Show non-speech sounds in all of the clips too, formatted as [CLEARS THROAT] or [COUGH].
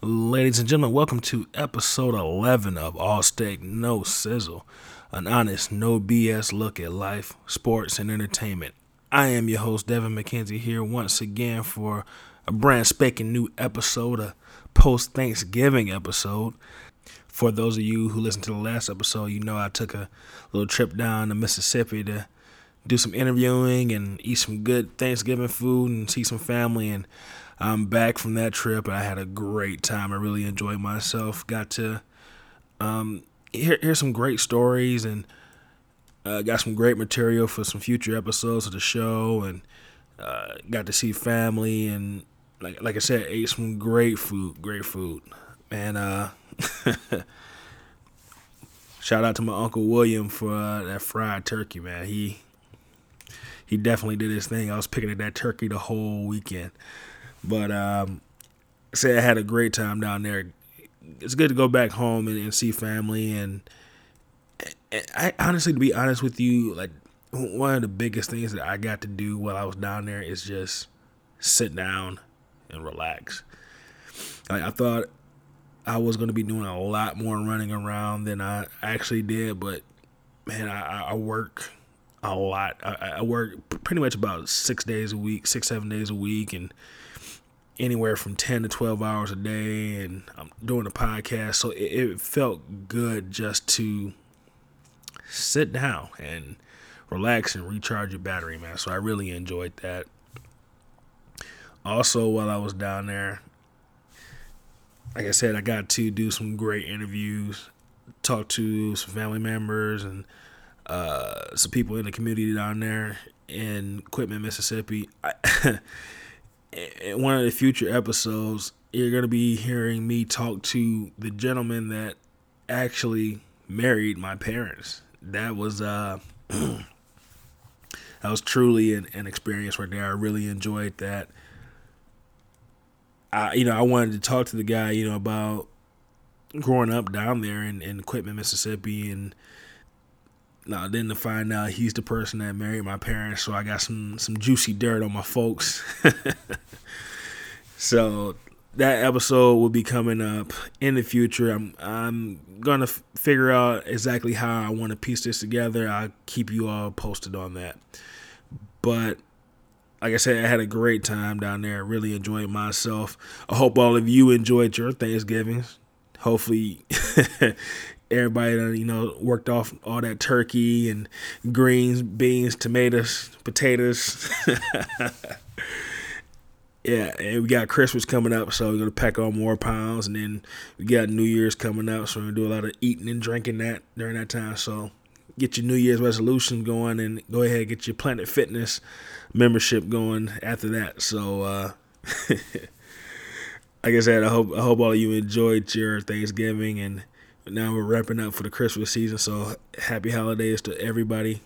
Ladies and gentlemen, welcome to episode 11 of All Steak, No Sizzle, an honest, no BS look at life, sports, and entertainment. I am your host, Devin McKenzie, here once again for a brand spanking new episode, a post Thanksgiving episode. For those of you who listened to the last episode, you know I took a little trip down to Mississippi to do some interviewing and eat some good Thanksgiving food and see some family. And I'm back from that trip. I had a great time. I really enjoyed myself. Got to um, hear, hear some great stories and uh, got some great material for some future episodes of the show. And uh, got to see family and like like I said, ate some great food. Great food. And uh, [LAUGHS] shout out to my uncle William for uh, that fried turkey, man. He he definitely did his thing. I was picking at that turkey the whole weekend. But um, say I had a great time down there. It's good to go back home and, and see family. And, and I honestly, to be honest with you, like one of the biggest things that I got to do while I was down there is just sit down and relax. Like I thought I was going to be doing a lot more running around than I actually did, but man, I, I work a lot. I, I work pretty much about six days a week, six seven days a week, and anywhere from 10 to 12 hours a day and I'm doing a podcast. So it, it, felt good just to sit down and relax and recharge your battery man. So I really enjoyed that. Also while I was down there like I said I got to do some great interviews talk to some family members and uh, some people in the community down there in Quitman, Mississippi. I, [LAUGHS] in one of the future episodes, you're going to be hearing me talk to the gentleman that actually married my parents. That was uh [CLEARS THROAT] that was truly an, an experience right there. I really enjoyed that. I you know, I wanted to talk to the guy, you know, about growing up down there in, in Quitman, Mississippi and now then to find out he's the person that married my parents, so I got some some juicy dirt on my folks. [LAUGHS] so that episode will be coming up in the future. I'm I'm gonna f- figure out exactly how I want to piece this together. I'll keep you all posted on that. But like I said, I had a great time down there. Really enjoyed myself. I hope all of you enjoyed your Thanksgivings. Hopefully, [LAUGHS] everybody done, you know worked off all that turkey and greens, beans, tomatoes, potatoes. [LAUGHS] yeah, and we got Christmas coming up, so we're gonna pack on more pounds, and then we got New Year's coming up, so we're gonna do a lot of eating and drinking that during that time. So get your New Year's resolution going, and go ahead and get your Planet Fitness membership going after that. So. uh like [LAUGHS] I said, I hope I hope all of you enjoyed your Thanksgiving and now we're wrapping up for the Christmas season. So happy holidays to everybody.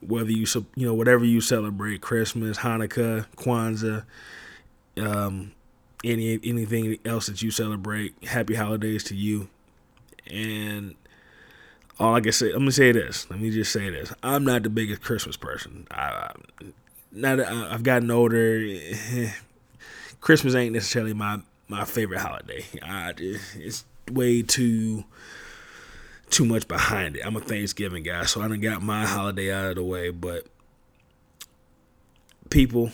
Whether you you know whatever you celebrate, Christmas, Hanukkah, Kwanzaa, um, any anything else that you celebrate, happy holidays to you. And all I can say, let me say this. Let me just say this. I'm not the biggest Christmas person. I, that I've gotten older. [LAUGHS] Christmas ain't necessarily my my favorite holiday. I, it's way too too much behind it. I'm a Thanksgiving guy, so I done got my holiday out of the way. But people,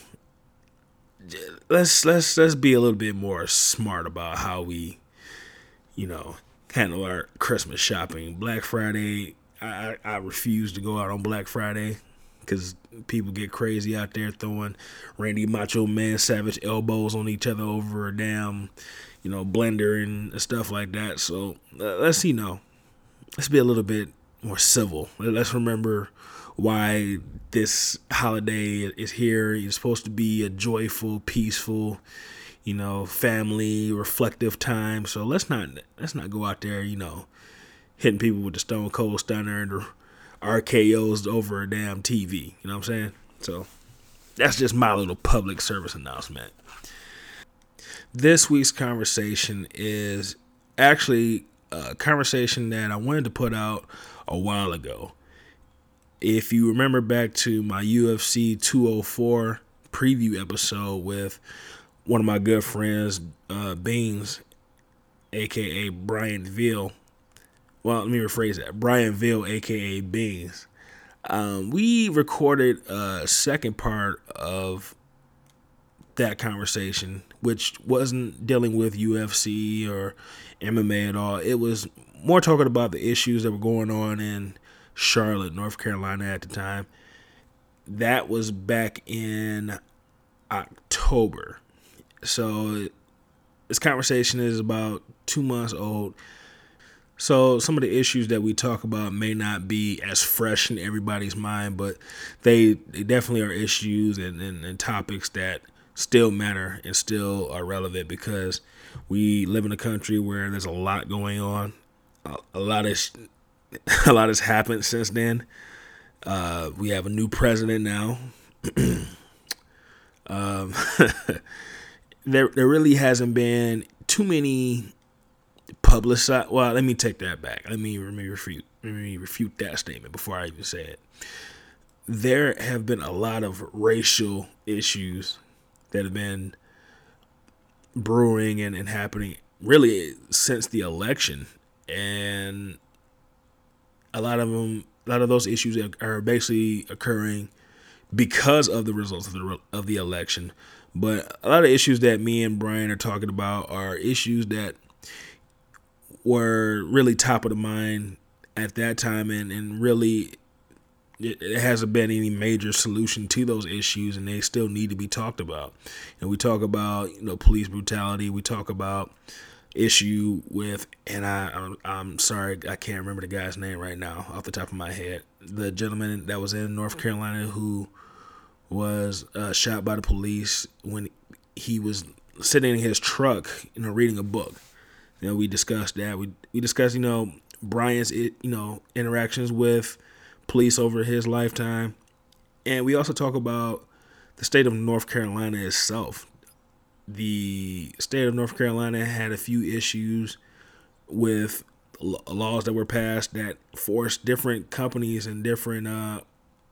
let's let's let's be a little bit more smart about how we, you know, handle our Christmas shopping. Black Friday, I I refuse to go out on Black Friday because people get crazy out there throwing Randy Macho Man Savage elbows on each other over a damn you know, blender and stuff like that. So uh, let's you know, let's be a little bit more civil. Let's remember why this holiday is here. It's supposed to be a joyful, peaceful, you know, family reflective time. So let's not let's not go out there, you know, hitting people with the Stone Cold Stunner and the RKO's over a damn TV. You know what I'm saying? So that's just my little public service announcement. This week's conversation is actually a conversation that I wanted to put out a while ago. If you remember back to my UFC 204 preview episode with one of my good friends, uh, Beans, aka Brian Veal. Well, let me rephrase that. Brian Veal, aka Beans. Um, we recorded a second part of that conversation, which wasn't dealing with UFC or MMA at all. It was more talking about the issues that were going on in Charlotte, North Carolina at the time. That was back in October. So this conversation is about two months old. So some of the issues that we talk about may not be as fresh in everybody's mind, but they, they definitely are issues and, and, and topics that still matter and still are relevant because we live in a country where there's a lot going on. A, a lot of [LAUGHS] a lot has happened since then. Uh, we have a new president now. [CLEARS THROAT] um, [LAUGHS] there, there really hasn't been too many publicized. Well, let me take that back. Let me, let me refute. Let me refute that statement before I even say it. There have been a lot of racial issues that have been brewing and, and happening really since the election, and a lot of them, a lot of those issues are basically occurring because of the results of the of the election. But a lot of issues that me and Brian are talking about are issues that were really top of the mind at that time, and and really it, it hasn't been any major solution to those issues, and they still need to be talked about. And we talk about you know police brutality. We talk about issue with, and I, I'm, I'm sorry, I can't remember the guy's name right now off the top of my head. The gentleman that was in North Carolina who was uh, shot by the police when he was sitting in his truck, you know, reading a book. You know, we discussed that. We we discussed, you know, Brian's, you know, interactions with police over his lifetime, and we also talk about the state of North Carolina itself the state of North Carolina had a few issues with laws that were passed that forced different companies and different uh,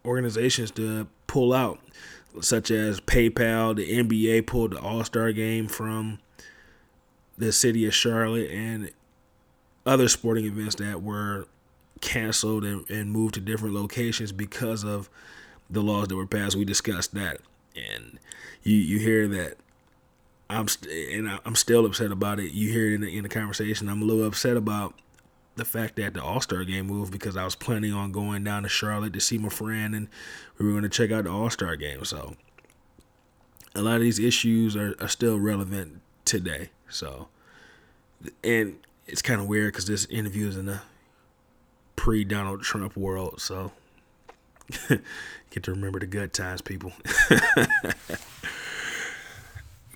organizations to pull out, such as PayPal. The NBA pulled the All Star game from the city of Charlotte and other sporting events that were canceled and, and moved to different locations because of the laws that were passed. We discussed that. And you, you hear that I'm st- and I'm still upset about it. You hear it in the, in the conversation. I'm a little upset about the fact that the All Star game moved because I was planning on going down to Charlotte to see my friend and we were going to check out the All Star game. So a lot of these issues are, are still relevant today. So and it's kind of weird because this interview is in the pre Donald Trump world. So [LAUGHS] get to remember the good times, people. [LAUGHS]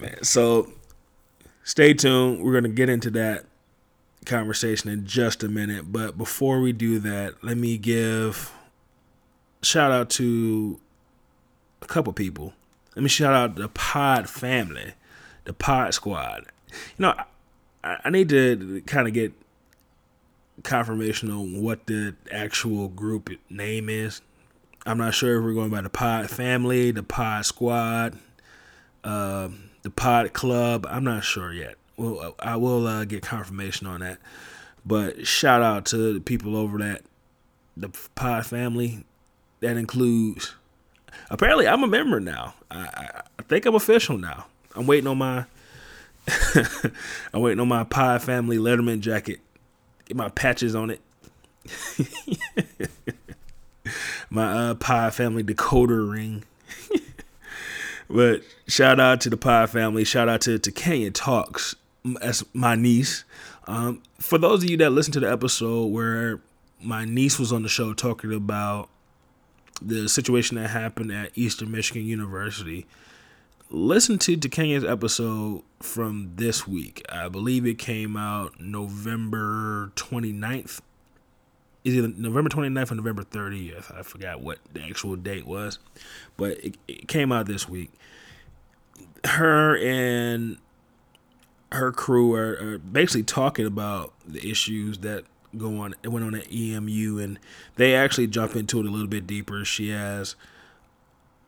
man. So stay tuned. We're gonna get into that conversation in just a minute. But before we do that, let me give shout out to a couple people. Let me shout out the Pod family, the Pod Squad. You know, I, I need to kind of get confirmation on what the actual group name is. I'm not sure if we're going by the Pod family, the Pod Squad. Um, the Pod Club. I'm not sure yet. Well, I will uh, get confirmation on that. But shout out to the people over that the Pod family. That includes. Apparently, I'm a member now. I, I, I think I'm official now. I'm waiting on my. [LAUGHS] I'm waiting on my Pod family Letterman jacket. Get my patches on it. [LAUGHS] my uh, family decoder ring. [LAUGHS] But shout out to the Pod family. Shout out to, to Kenya Talks. That's my niece. Um, for those of you that listened to the episode where my niece was on the show talking about the situation that happened at Eastern Michigan University, listen to, to episode from this week. I believe it came out November 29th. Is it November 29th or November 30th? I forgot what the actual date was, but it, it came out this week her and her crew are, are, basically talking about the issues that go on went on at EMU, and they actually jump into it a little bit deeper. She has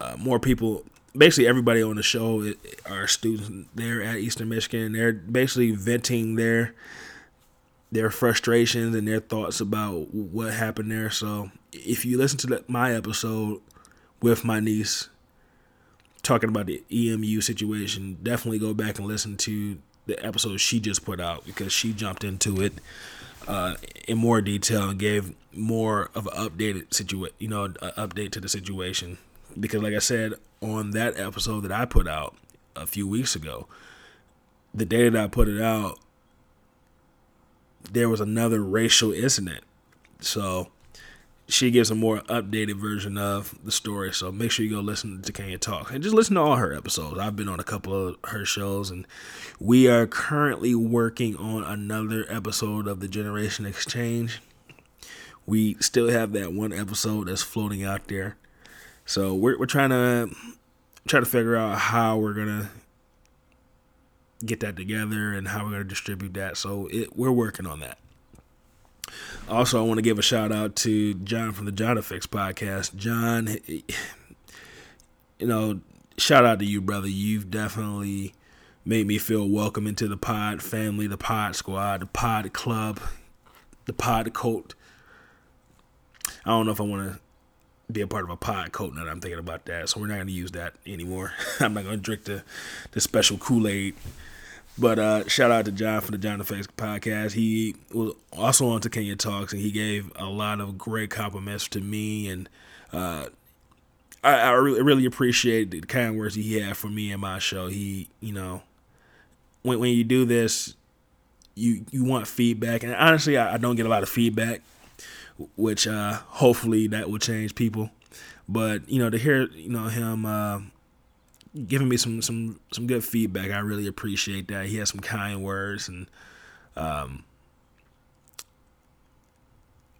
uh, more people basically everybody on the show are students there at Eastern Michigan. They're basically venting their their frustrations and their thoughts about what happened there. So if you listen to my episode with my niece talking about the EMU situation, definitely go back and listen to the episode she just put out because she jumped into it uh, in more detail and gave more of an updated situation, you know, update to the situation. Because, like I said, on that episode that I put out a few weeks ago, the day that I put it out, there was another racial incident. So she gives a more updated version of the story. So make sure you go listen to Kenya Talk and just listen to all her episodes. I've been on a couple of her shows, and we are currently working on another episode of the Generation Exchange. We still have that one episode that's floating out there. So we're we're trying to try to figure out how we're gonna get that together and how we're gonna distribute that. So it, we're working on that. Also, I want to give a shout out to John from the John Fix podcast. John, you know, shout out to you, brother. You've definitely made me feel welcome into the pod family, the pod squad, the pod club, the pod cult. I don't know if I want to be a part of a pod that I'm thinking about that. So we're not going to use that anymore. [LAUGHS] I'm not going to drink the, the special Kool Aid. But uh, shout out to John for the John Effects podcast. He was also on to Kenya Talks, and he gave a lot of great compliments to me. And uh, I, I really, really appreciate the kind words he had for me and my show. He, you know, when, when you do this, you you want feedback. And honestly, I, I don't get a lot of feedback which uh, hopefully that will change people. But you know, to hear you know him uh, giving me some some some good feedback, I really appreciate that. He has some kind words, and um,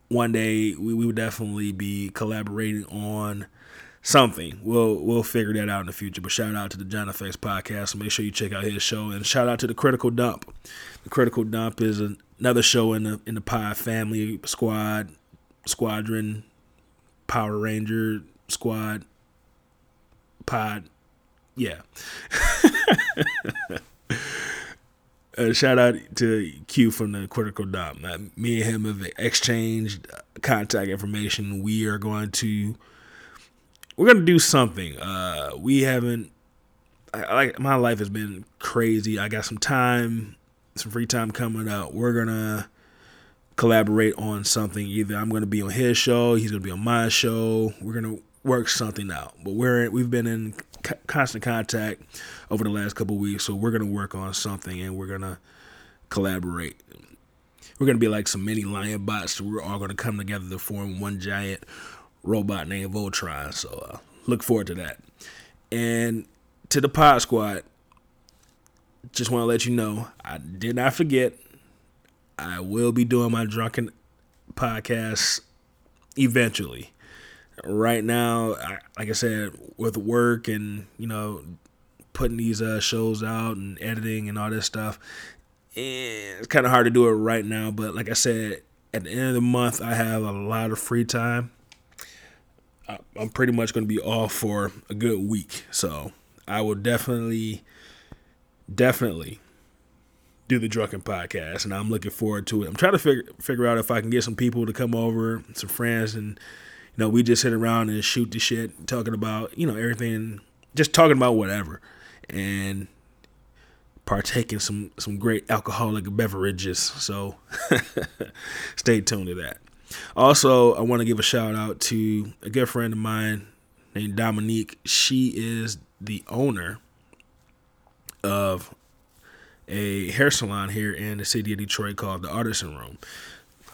one day we, we would definitely be collaborating on something. We'll we'll figure that out in the future. But shout out to the John Effects podcast. Make sure you check out his show, and shout out to the Critical Dump. The Critical Dump is another show in the in the Pie Family Squad Squadron, Power Ranger Squad, Pod. Yeah. [LAUGHS] uh, shout out to Q from the Critical Dot. Me and him have exchanged contact information. We are going to we're gonna do something. Uh, we haven't. I, like my life has been crazy. I got some time, some free time coming up. We're gonna collaborate on something. Either I'm going to be on his show, he's going to be on my show. We're going to work something out. But we're we've been in constant contact over the last couple weeks, so we're going to work on something and we're going to collaborate. We're going to be like some mini lion bots. We're all going to come together to form one giant robot named Voltron. So uh, look forward to that. And to the Pod Squad, just want to let you know I did not forget I will be doing my drunken podcast eventually. Right now, I, like I said, with work and you know putting these uh, shows out and editing and all this stuff, eh, it's kind of hard to do it right now. But like I said, at the end of the month, I have a lot of free time. I'm pretty much going to be off for a good week, so I will definitely, definitely do the Drunken podcast, and I'm looking forward to it. I'm trying to figure figure out if I can get some people to come over, some friends, and you know, we just sit around and shoot the shit, talking about you know everything, just talking about whatever, and partaking some some great alcoholic beverages. So [LAUGHS] stay tuned to that. Also, I want to give a shout out to a good friend of mine named Dominique. She is the owner of a hair salon here in the city of Detroit called the Artisan Room.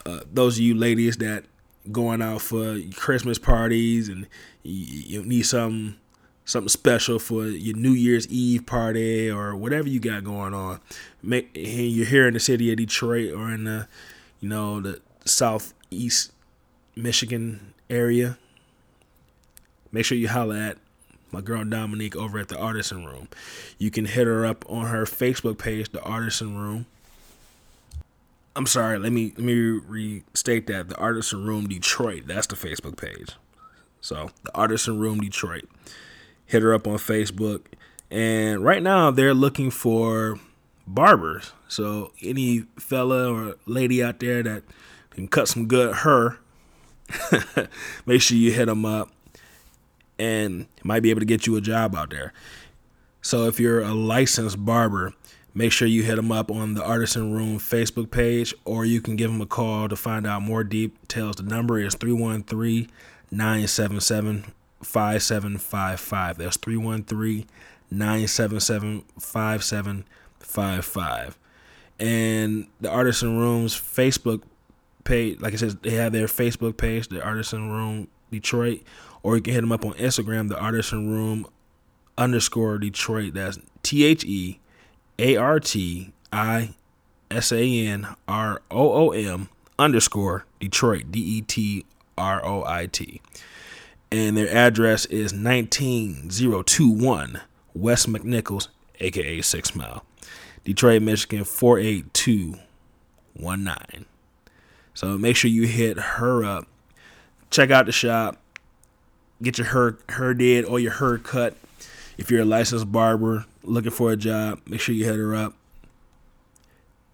Uh, those of you ladies that going out for Christmas parties and you, you need some something special for your New Year's Eve party or whatever you got going on. Make you're here in the city of Detroit or in the you know the southeast Michigan area. Make sure you holler at my girl Dominique over at the Artisan Room. You can hit her up on her Facebook page, the Artisan Room. I'm sorry, let me let me restate that. The Artisan Room Detroit, that's the Facebook page. So, the Artisan Room Detroit. hit her up on Facebook. And right now they're looking for barbers. So any fella or lady out there that can cut some good hair, [LAUGHS] make sure you hit them up and might be able to get you a job out there. So if you're a licensed barber, make sure you hit them up on the Artisan Room Facebook page or you can give them a call to find out more details. The number is 313 977 5755. That's 313 977 5755. And the Artisan Room's Facebook page, like I said, they have their Facebook page, the Artisan Room Detroit, or you can hit them up on Instagram, the Artisan Room underscore Detroit. That's T H E A R T I S A N R O O M underscore Detroit, D E T R O I T. And their address is 19021 West McNichols, aka Six Mile, Detroit, Michigan 48219. So make sure you hit her up. Check out the shop. Get your hair, hair did or your hair cut. If you're a licensed barber looking for a job, make sure you hit her up.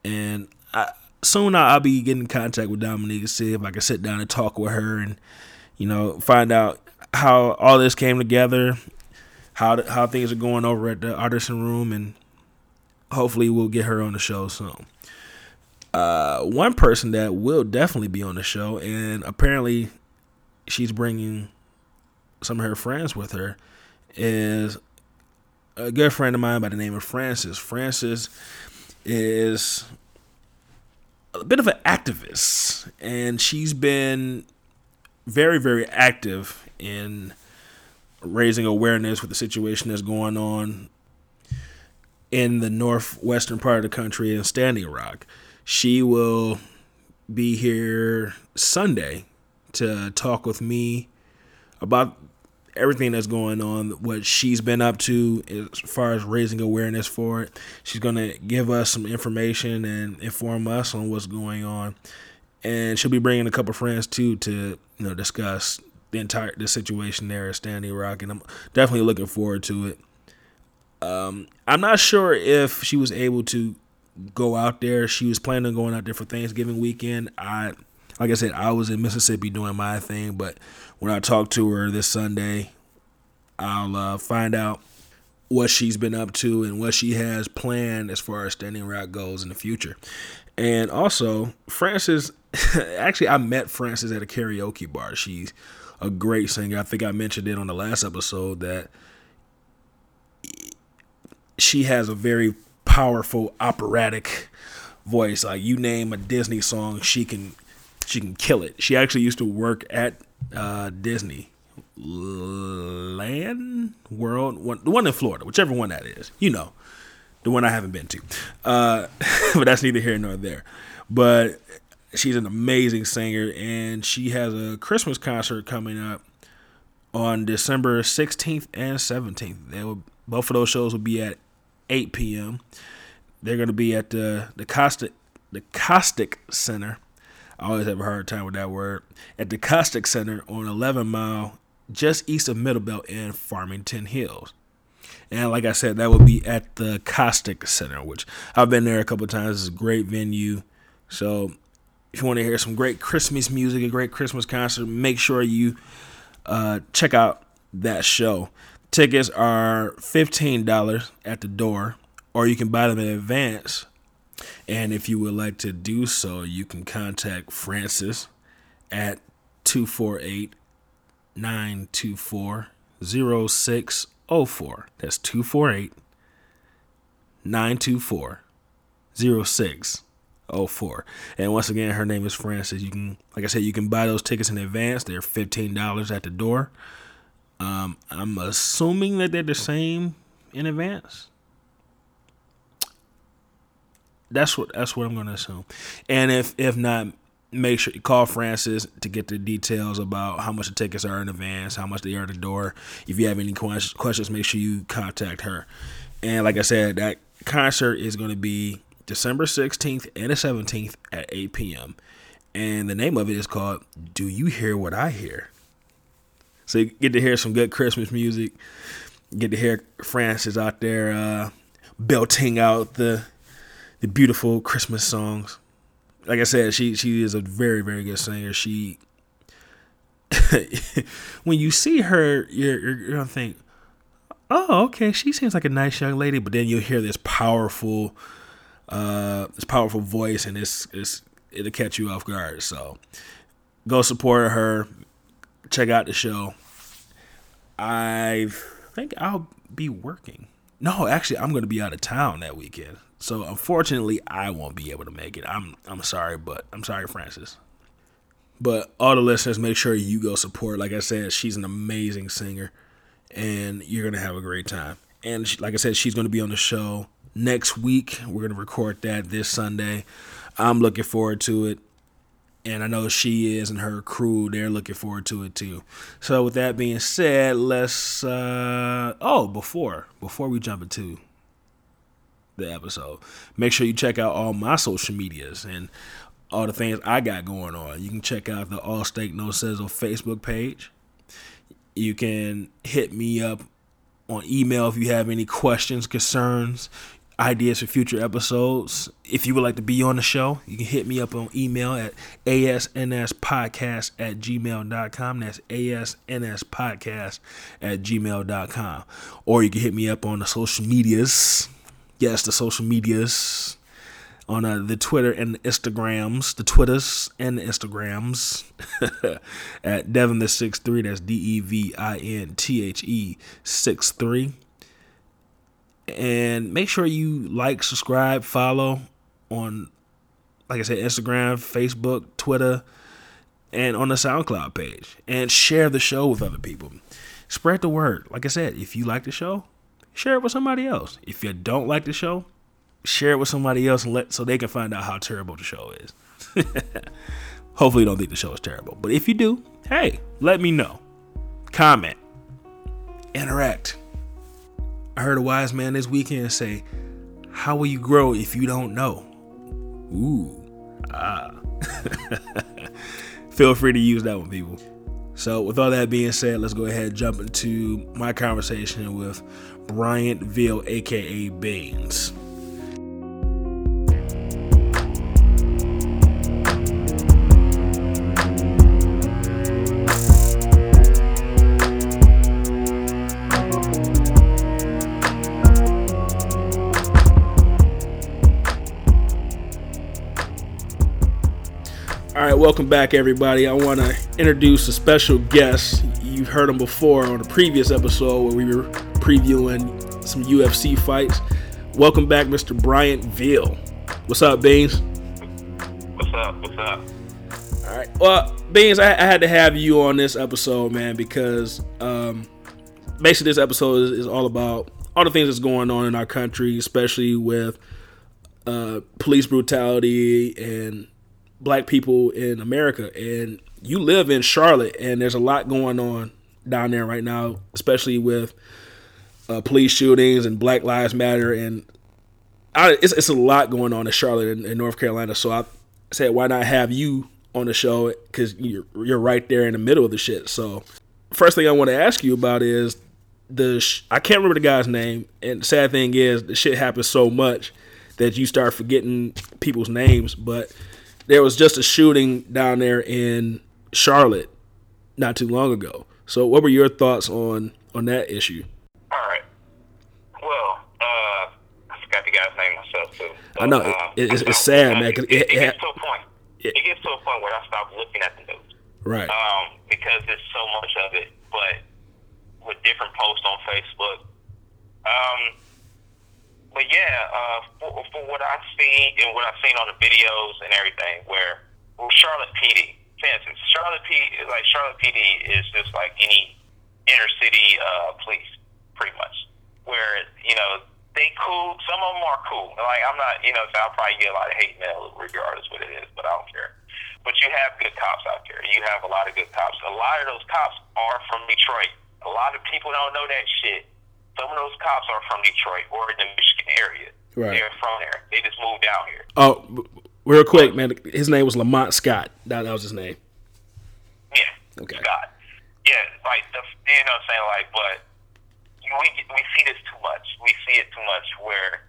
And I, soon I'll be getting in contact with Dominique to see if I can sit down and talk with her and, you know, find out how all this came together, how how things are going over at the Artisan Room, and hopefully we'll get her on the show soon. Uh, one person that will definitely be on the show, and apparently she's bringing some of her friends with her, is a good friend of mine by the name of Francis. Francis is a bit of an activist, and she's been very, very active in raising awareness with the situation that's going on in the northwestern part of the country in Standing Rock. She will be here Sunday to talk with me about everything that's going on, what she's been up to as far as raising awareness for it. She's going to give us some information and inform us on what's going on. And she'll be bringing a couple friends too to you know discuss the entire the situation there at Standing Rock, and I'm definitely looking forward to it. Um, I'm not sure if she was able to go out there. She was planning on going out there for Thanksgiving weekend. I, like I said, I was in Mississippi doing my thing, but when I talk to her this Sunday, I'll uh, find out what she's been up to and what she has planned as far as Standing Rock goes in the future. And also, Frances, [LAUGHS] actually, I met Frances at a karaoke bar. She's a great singer. I think I mentioned it on the last episode that she has a very powerful operatic voice. Like you name a Disney song, she can she can kill it. She actually used to work at uh, Disney Land World, one, the one in Florida, whichever one that is. You know, the one I haven't been to. Uh, [LAUGHS] but that's neither here nor there. But she's an amazing singer, and she has a Christmas concert coming up on December 16th and 17th. They will, both of those shows will be at 8 p.m. They're going to be at the the Costick the Costick Center. I always have a hard time with that word. At the Costick Center on 11 Mile, just east of Middlebelt in Farmington Hills. And like I said, that will be at the Costick Center, which I've been there a couple times. It's a great venue. So if you want to hear some great Christmas music, a great Christmas concert, make sure you uh, check out that show. Tickets are $15 at the door, or you can buy them in advance. And if you would like to do so, you can contact Francis at 248 924 0604. That's 248 924 0604. And once again, her name is Frances. You can, like I said, you can buy those tickets in advance. They're fifteen dollars at the door. Um, I'm assuming that they're the same in advance. That's what that's what I'm gonna assume. And if if not, make sure you call Francis to get the details about how much the tickets are in advance, how much they are at the door. If you have any questions, make sure you contact her. And like I said, that concert is going to be December 16th and the 17th at 8 p.m. And the name of it is called Do You Hear What I Hear? So you get to hear some good Christmas music. get to hear Francis out there uh, belting out the the beautiful Christmas songs. Like I said, she she is a very very good singer. She [LAUGHS] when you see her, you're, you're, gonna think, oh, okay, she seems like a nice young lady. But then you hear this powerful, uh, this powerful voice, and it's it's it'll catch you off guard. So go support her. Check out the show. I think I'll be working. No, actually, I'm going to be out of town that weekend. So unfortunately, I won't be able to make it. I'm I'm sorry, but I'm sorry, Francis. But all the listeners, make sure you go support. Like I said, she's an amazing singer, and you're gonna have a great time. And she, like I said, she's gonna be on the show next week. We're gonna record that this Sunday. I'm looking forward to it and I know she is and her crew they're looking forward to it too. So with that being said, let's uh oh, before before we jump into the episode, make sure you check out all my social medias and all the things I got going on. You can check out the All Steak No Sizzle Facebook page. You can hit me up on email if you have any questions, concerns ideas for future episodes. If you would like to be on the show, you can hit me up on email at asnspodcast at gmail.com. That's asnspodcast at gmail.com. Or you can hit me up on the social medias. Yes, the social medias. On uh, the Twitter and the Instagrams, the Twitters and the Instagrams [LAUGHS] at Devin the six three. That's D E V I N T H E six three and make sure you like, subscribe, follow on, like I said, Instagram, Facebook, Twitter, and on the SoundCloud page, and share the show with other people. Spread the word. Like I said, if you like the show, share it with somebody else. If you don't like the show, share it with somebody else and let so they can find out how terrible the show is. [LAUGHS] Hopefully, you don't think the show is terrible, but if you do, hey, let me know. Comment, interact. I heard a wise man this weekend say, How will you grow if you don't know? Ooh, ah. [LAUGHS] Feel free to use that one, people. So, with all that being said, let's go ahead and jump into my conversation with Bryant Veal, aka Baines. Welcome back, everybody. I want to introduce a special guest. You've heard him before on a previous episode where we were previewing some UFC fights. Welcome back, Mr. Bryant Veal. What's up, Beans? What's up? What's up? All right. Well, Beans, I, I had to have you on this episode, man, because um, basically this episode is, is all about all the things that's going on in our country, especially with uh, police brutality and black people in America. And you live in Charlotte, and there's a lot going on down there right now, especially with uh, police shootings and Black Lives Matter, and I, it's, it's a lot going on in Charlotte and, in North Carolina. So I said, why not have you on the show? Because you're you're right there in the middle of the shit. So first thing I want to ask you about is the sh- I can't remember the guy's name, and the sad thing is the shit happens so much that you start forgetting people's names, but there was just a shooting down there in Charlotte not too long ago. So, what were your thoughts on on that issue? All right. Well, uh, I forgot the guy's name myself too. But, I know uh, it, it's, it's sad, man. It, it, it, gets to a point. It, it, gets to a point where I stop looking at the news. Right. Um, because there's so much of it, but with different posts on Facebook. Um, but yeah, uh, for, for what I've seen and what I've seen on the videos and everything, where well, Charlotte PD, for Charlotte PD, like Charlotte PD is just like any inner city uh, police, pretty much. Where you know they cool, some of them are cool. Like I'm not, you know, so I'll probably get a lot of hate mail regardless what it is, but I don't care. But you have good cops out there. You have a lot of good cops. A lot of those cops are from Detroit. A lot of people don't know that shit some of those cops are from Detroit or in the Michigan area. Right. They're from there. They just moved out here. Oh, real quick, man. His name was Lamont Scott. That, that was his name. Yeah. Okay. Scott. Yeah, like the, you know, what I'm saying like, but you we we see this too much. We see it too much where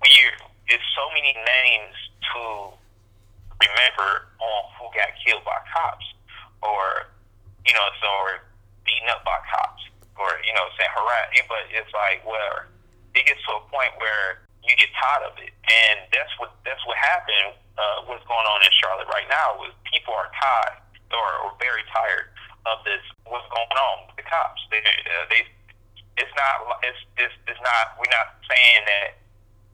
we there's so many names to remember on who got killed by cops, or you know, so or beaten up by cops, or you know, saying harass. But it's like, well, it gets to a point where you get tired of it, and that's what that's what happened. Uh, what's going on in Charlotte right now is people are tired or, or very tired of this. What's going on with the cops? They, uh, they it's not it's, it's it's not we're not saying that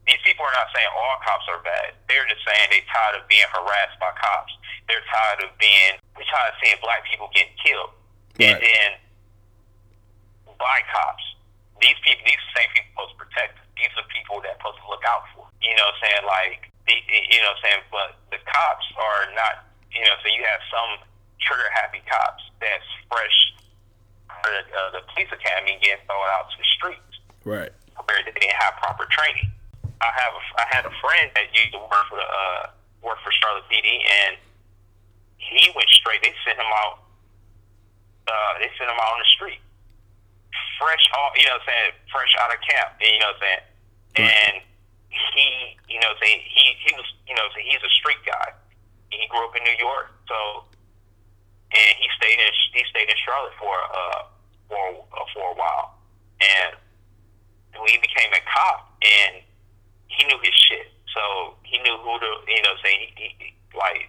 these people are not saying all cops are bad. They're just saying they're tired of being harassed by cops. They're tired of being we're tired of seeing black people getting killed. Right. And then by cops. These people these same people supposed to protect us. These are people that supposed to look out for. You know what I'm saying? Like the, you know what I'm saying, but the cops are not you know, so you have some trigger happy cops that's fresh out of uh, the police academy getting thrown out to the streets. Right. Where they didn't have proper training. I have a, I had a friend that used to work for the uh, work for Charlotte PD, and he went straight. They sent him out. Uh, they sent him out on the street, fresh off. You know, what I'm saying fresh out of camp. You know, what I'm saying, right. and he, you know, saying he he was, you know, saying he's a street guy. He grew up in New York, so and he stayed in he stayed in Charlotte for uh for uh, for a while, and when he became a cop, and he knew his shit, so he knew who to you know say he, he, like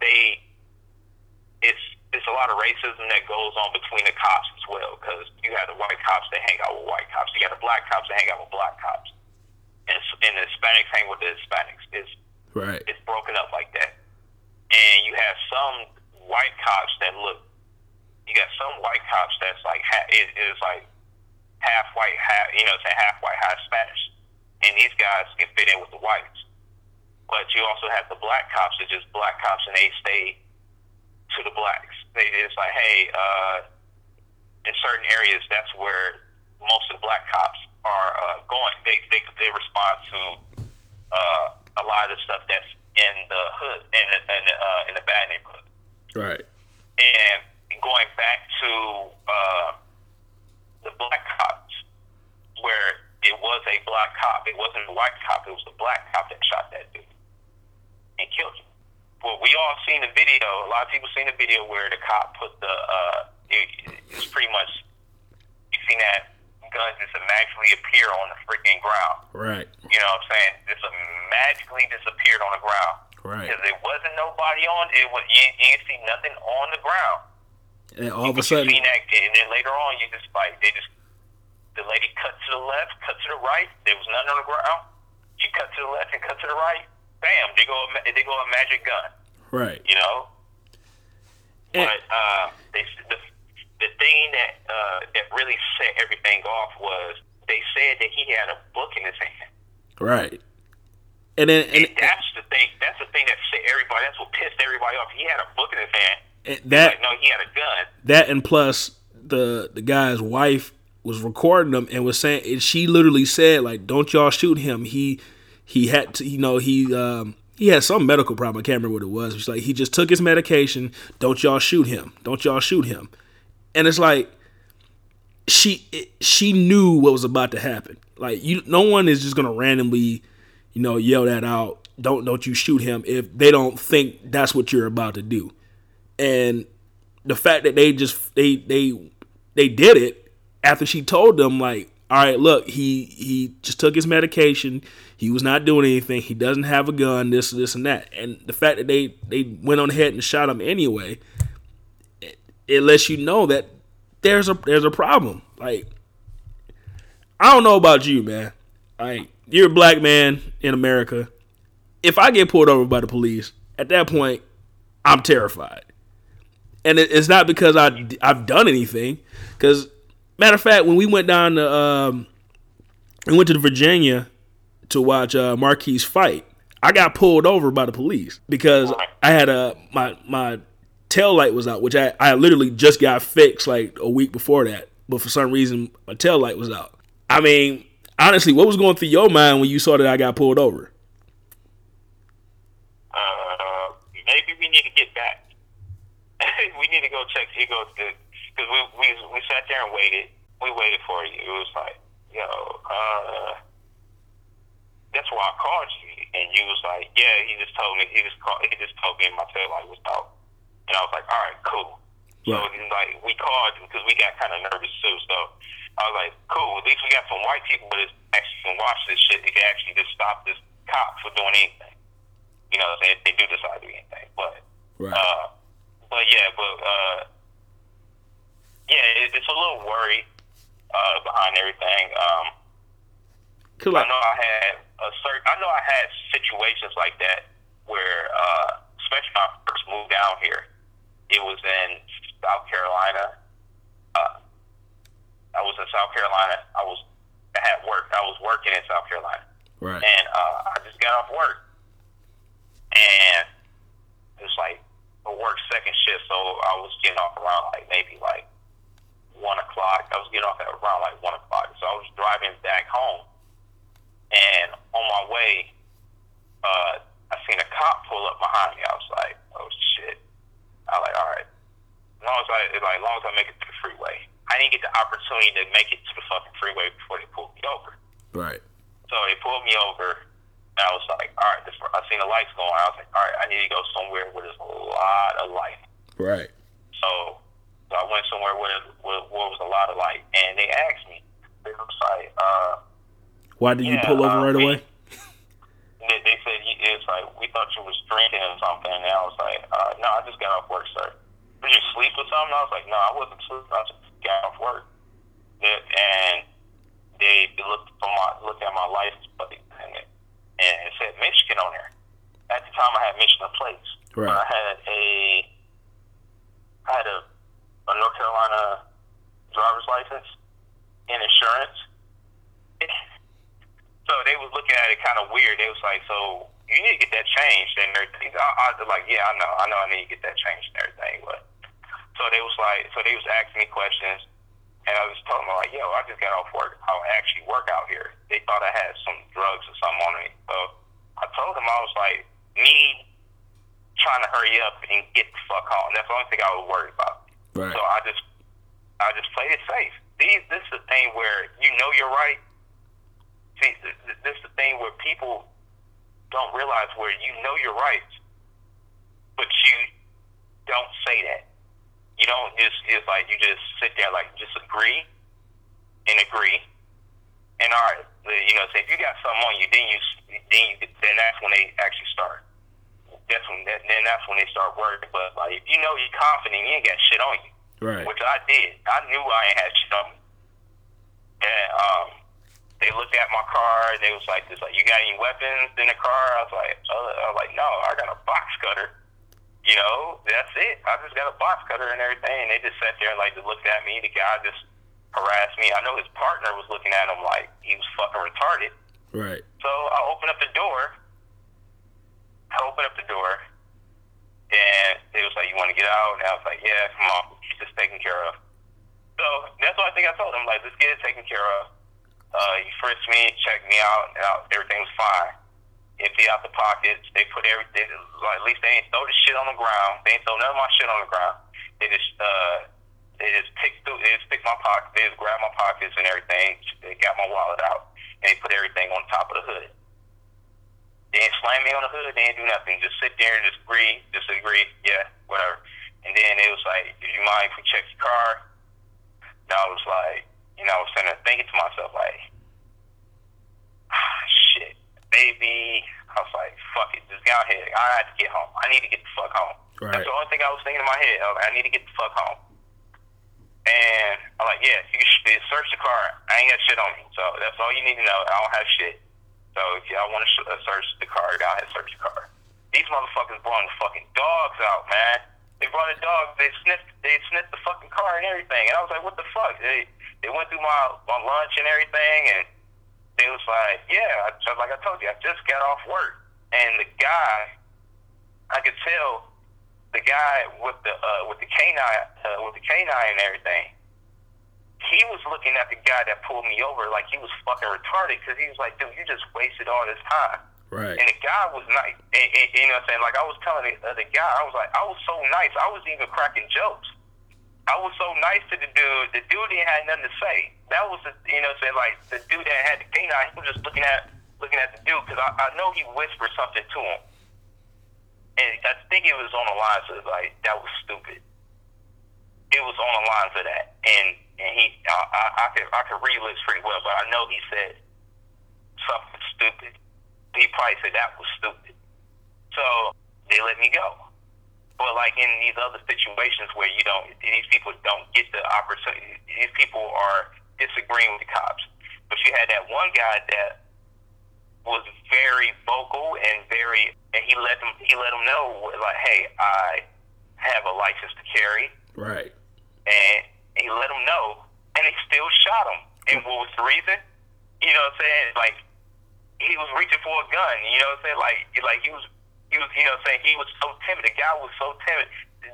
they it's it's a lot of racism that goes on between the cops as well because you have the white cops that hang out with white cops, you got the black cops that hang out with black cops, and and the Hispanics hang with the Hispanics. It's right. It's broken up like that, and you have some white cops that look. You got some white cops that's like it is like half white, half you know, say half white, half Spanish, and these guys can fit in with the whites. But you also have the black cops that just black cops, and they stay to the blacks. They just like, hey, uh, in certain areas, that's where most of the black cops are uh, going. They they they respond to uh, a lot of the stuff that's in the hood in the, in the, uh, in the bad neighborhood. Right. And going back to uh, the black cops, where it was a black cop, it wasn't a white cop, it was the black cop that shot that dude and killed him. Well, we all seen the video. A lot of people seen the video where the cop put the. Uh, it, it's pretty much you seen that gun just magically appear on the freaking ground. Right. You know what I'm saying? Just magically disappeared on the ground. Right. Because there wasn't nobody on it. Was you, you didn't see nothing on the ground. And all of a sudden, you that, and then later on, you just like they just the lady cut to the left, cut to the right. There was nothing on the ground. She cut to the left and cut to the right. Bam! They go. They go a magic gun. Right. You know. And, but uh, they, the the thing that uh, that really set everything off was they said that he had a book in his hand. Right. And then and, and that's the thing. That's the thing that set everybody. That's what pissed everybody off. He had a book in his hand. And that like, no, he had a gun. That and plus the the guy's wife was recording them and was saying and she literally said like, "Don't y'all shoot him. He he had to, you know, he um he had some medical problem. I can't remember what it was. It's like he just took his medication. Don't y'all shoot him. Don't y'all shoot him. And it's like she she knew what was about to happen. Like you, no one is just gonna randomly you know, yell that out. Don't don't you shoot him if they don't think that's what you're about to do. And the fact that they just they they they did it after she told them like, all right, look, he he just took his medication. He was not doing anything. He doesn't have a gun. This this and that. And the fact that they they went on ahead and shot him anyway, it, it lets you know that there's a there's a problem. Like I don't know about you, man. Like you're a black man in America. If I get pulled over by the police, at that point, I'm terrified. And it's not because I I've done anything. Because matter of fact, when we went down to um, we went to Virginia to watch uh, Marquise fight, I got pulled over by the police because I had a my my tail light was out, which I I literally just got fixed like a week before that, but for some reason my tail light was out. I mean, honestly, what was going through your mind when you saw that I got pulled over? Uh, maybe we need to get back. [LAUGHS] we need to go check. He goes because we, we we sat there and waited. we waited for you. It was like, yo, uh, that's why I called you. And you was like, yeah, he just told me, he just called, he just told me in my tail light was out. And I was like, all right, cool. So Right. like we called because we got kind of nervous too. So I was like, cool. At least we got some white people that actually can watch this shit. They can actually just stop this cop for doing anything. You know, they they do decide to do anything. But Right. uh, but yeah, but uh, yeah, it, it's a little worry uh, behind everything. Um, Cause I know I had a certain. I know I had situations like that where, uh, especially when I first moved down here, it was in South Carolina. Uh, I was in South Carolina. I was I had work. I was working in South Carolina, right. and uh, I just got off work, and it was like a work second shift. So I was getting off around like maybe like one o'clock. I was getting off at around like one o'clock. So I was driving back home, and on my way, uh, I seen a cop pull up behind me. I was like, oh shit. I was like, all right. As long as I, like, as long as I make it to the freeway, I didn't get the opportunity to make it to the fucking freeway before they pulled me over. Right. So they pulled me over, and I was like, all right, this, I seen the lights going. I was like, all right, I need to go somewhere where there's a lot of light. Right. So, so I went somewhere where, where, where was a lot of light, and they asked me, they was like, uh, Why did you pull over uh, right away? they, they said it's like we thought you was drinking or something, and I was like, uh, no, I just got off work, sir. Did you sleep or something? I was like, no, I wasn't sleeping. I just got off work. And they looked from my looked at my license plate and it, and it said Michigan on there. At the time, I had Michigan plates. Right. I had a I had a, a North Carolina driver's license and insurance. [LAUGHS] So they was looking at it kind of weird. They was like, "So you need to get that changed and everything." I, I was like, "Yeah, I know, I know, I need to get that changed and everything." But so they was like, so they was asking me questions, and I was telling them like, "Yo, I just got off work. I actually work out here." They thought I had some drugs or something on me. So I told them I was like, "Me trying to hurry up and get the fuck home. That's the only thing I was worried about." Right. So I just, I just played it safe. These, this is the thing where you know you're right. See, th- th- this is the thing where people don't realize where you know you're right, but you don't say that. You don't just, it's like you just sit there like just agree and agree. And all right, you know, say if you got something on you, then you, then you, then that's when they actually start. That's when, that, then that's when they start working. But like, if you know you're confident, you ain't got shit on you Right. which I did. I knew I ain't had shit on me. And um, they looked at my car. They was like, "This like, you got any weapons in the car?" I was like, uh, "I was like, no, I got a box cutter." You know, that's it. I just got a box cutter and everything. And they just sat there and like just looked at me. The guy just harassed me. I know his partner was looking at him like he was fucking retarded. Right. So I opened up the door. I opened up the door, and they was like, "You want to get out?" And I was like, "Yeah, come on, get this taken care of." So that's what I think I told them. Like, let's get it taken care of. Uh, you frisked me, checked me out, and out, everything was fine. Empty out the pockets. They put everything. Like, at least they didn't throw the shit on the ground. They didn't throw none of my shit on the ground. They just uh, they just picked through. They just picked my pocket. They just grabbed my pockets and everything. They got my wallet out and they put everything on top of the hood. They didn't slam me on the hood. They didn't do nothing. Just sit there and just agree, disagree, yeah, whatever. And then it was like, "Do you mind if we check your car?" And I was like, you know, I was sitting there thinking to myself, like, ah, shit, baby. I was like, fuck it, just go ahead. I had to get home. I need to get the fuck home. Right. That's the only thing I was thinking in my head. I, like, I need to get the fuck home. And I'm like, yeah, you should search the car. I ain't got shit on me. So that's all you need to know. I don't have shit. So if y'all want to uh, search the car, go ahead search the car. These motherfuckers brought fucking dogs out, man. They brought the dogs. They sniffed. They sniffed the fucking car and everything. And I was like, what the fuck? They they went through my my lunch and everything, and they was like, yeah, I, just like I told you, I just got off work, and the guy, I could tell the guy with the uh, with the canine uh, with the canine and everything. He was looking at the guy that pulled me over like he was fucking retarded because he was like, dude, you just wasted all this time. Right. And the guy was nice. And, and, you know what I'm saying? Like, I was telling the, uh, the guy, I was like, I was so nice. I was even cracking jokes. I was so nice to the dude. The dude didn't have nothing to say. that was the, you know, saying like the dude that had the canine, he was just looking at looking at the dude because I, I know he whispered something to him, and I think it was on the lines of like that was stupid. It was on the lines of that, and and he, I, I, I could I could read this pretty well, but I know he said something stupid. He probably said that was stupid. So they let me go. But like in these other situations where you don't, these people don't get the opportunity. These people are disagreeing with the cops. But you had that one guy that was very vocal and very, and he let them, he let them know like, hey, I have a license to carry. Right. And he let him know, and they still shot him. And what was the reason? You know what I'm saying? Like he was reaching for a gun. You know what I'm saying? Like like he was he was, you know, saying he was so timid. The guy was so timid.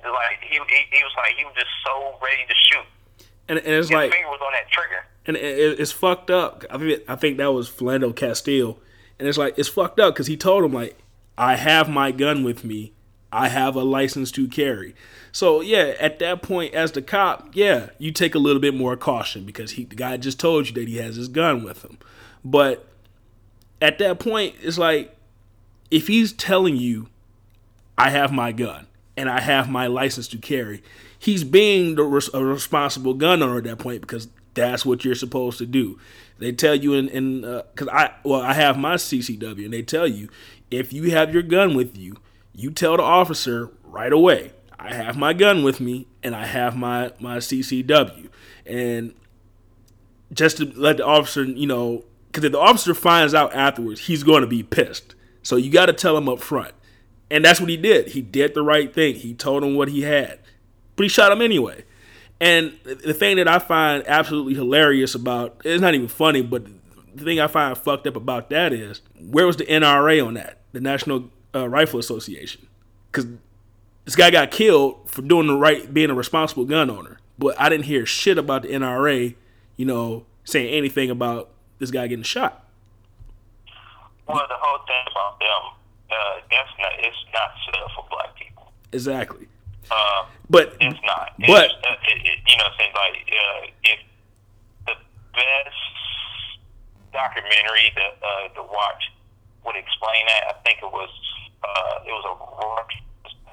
Like he, he, he was like he was just so ready to shoot. And, and it's His like finger was on that trigger. and it, it's fucked up. I think I think that was Philando Castile, and it's like it's fucked up because he told him like, "I have my gun with me. I have a license to carry." So yeah, at that point, as the cop, yeah, you take a little bit more caution because he the guy just told you that he has his gun with him. But at that point, it's like if he's telling you, "I have my gun and I have my license to carry," he's being the res- a responsible gun owner at that point because that's what you're supposed to do. They tell you in in uh, because I well I have my CCW and they tell you if you have your gun with you, you tell the officer right away. I have my gun with me and I have my my CCW and just to let the officer you know because if the officer finds out afterwards, he's going to be pissed. So you got to tell him up front. And that's what he did. He did the right thing. He told him what he had. But he shot him anyway. And the thing that I find absolutely hilarious about it's not even funny, but the thing I find fucked up about that is where was the NRA on that? The National uh, Rifle Association. Because this guy got killed for doing the right, being a responsible gun owner. But I didn't hear shit about the NRA, you know, saying anything about this guy getting shot. Well, the whole thing about them, uh, that's not. It's not set up for black people. Exactly. Uh, But it's not. but it's, uh, it, it, you know, saying like uh, if the best documentary to uh, to watch would explain that, I think it was uh, it was a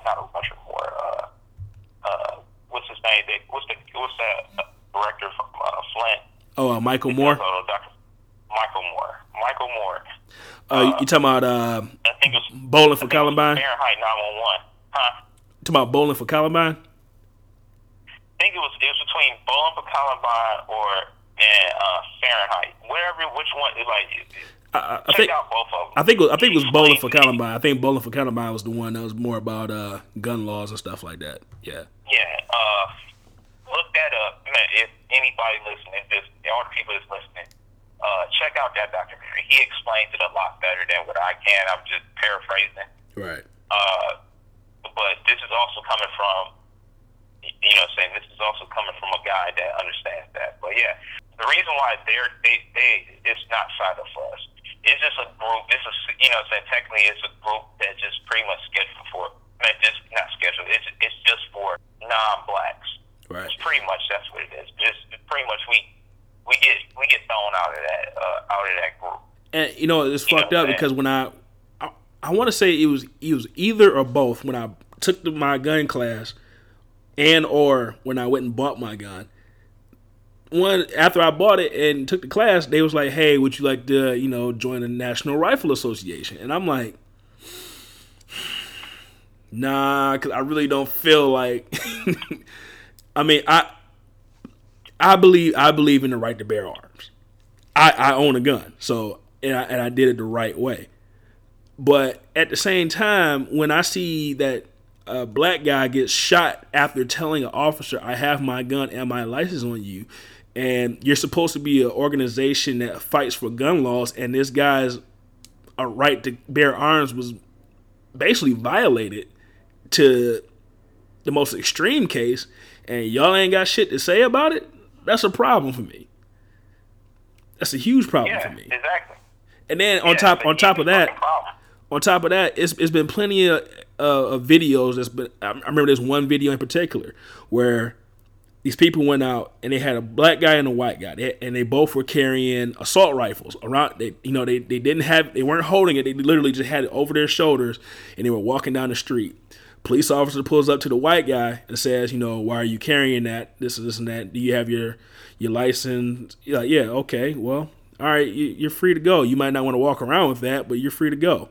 not a Russian war. Uh, uh, what's his name? They, what's the what's that uh, director from uh, Flint? oh, uh, Michael Moore. Uh, Dr. Michael Moore. Michael Moore. Uh, you talking about uh, I think it was Bowling for I was Columbine? Fahrenheit 911. Huh? talking about Bowling for Columbine? I think it was it was between Bowling for Columbine or and uh, Fahrenheit. Whatever, which one? Like, I, I- think out both of them. I think it was, I think it was Bowling for Columbine. I think Bowling for Columbine was the one that was more about uh, gun laws and stuff like that. Yeah. Yeah, uh, look that up, man. If anybody listening, just all the people that's listening, uh, check out that documentary. He explains it a lot better than what I can. I'm just paraphrasing. Right. Uh, but this is also coming from, you know, saying this is also coming from a guy that understands that. But yeah, the reason why they're they they it's not side of us. It's just a group. It's a you know, saying technically it's a group that just pretty much scheduled for. I mean, just not scheduled. It's it's just for non-blacks. Right. It's pretty much that's what it is. Just pretty much we we get we get thrown out of that uh, out of that group. And you know it's You fucked what up because when I I, I want to say it was it was either or both when I took the, my gun class and or when I went and bought my gun. One after I bought it and took the class, they was like, "Hey, would you like to you know join the National Rifle Association?" And I'm like. [SIGHS] Nah, because I really don't feel like. [LAUGHS] I mean, I I believe I believe in the right to bear arms. I, I own a gun, so and I, and I did it the right way. But at the same time, when I see that a black guy gets shot after telling an officer, "I have my gun and my license on you," and you're supposed to be an organization that fights for gun laws, and this guy's a right to bear arms was basically violated to the most extreme case, and y'all ain't got shit to say about it. That's a problem for me. That's a huge problem Yeah, for me. exactly. And then on Yeah, top on top of that, on top of that, it's it's been plenty of uh, of videos. That's been. I I remember there's one video in particular where these people went out and they had a black guy and a white guy, they, and they both were carrying assault rifles around. They, you know, they they didn't have, they weren't holding it. They literally just had it over their shoulders, and they were walking down the street. Police officer pulls up to the white guy and says, you know, why are you carrying that? This is this and that. Do you have your your license? You're like, yeah, okay, well, all right, you, are free to go. You might not want to walk around with that, but you're free to go.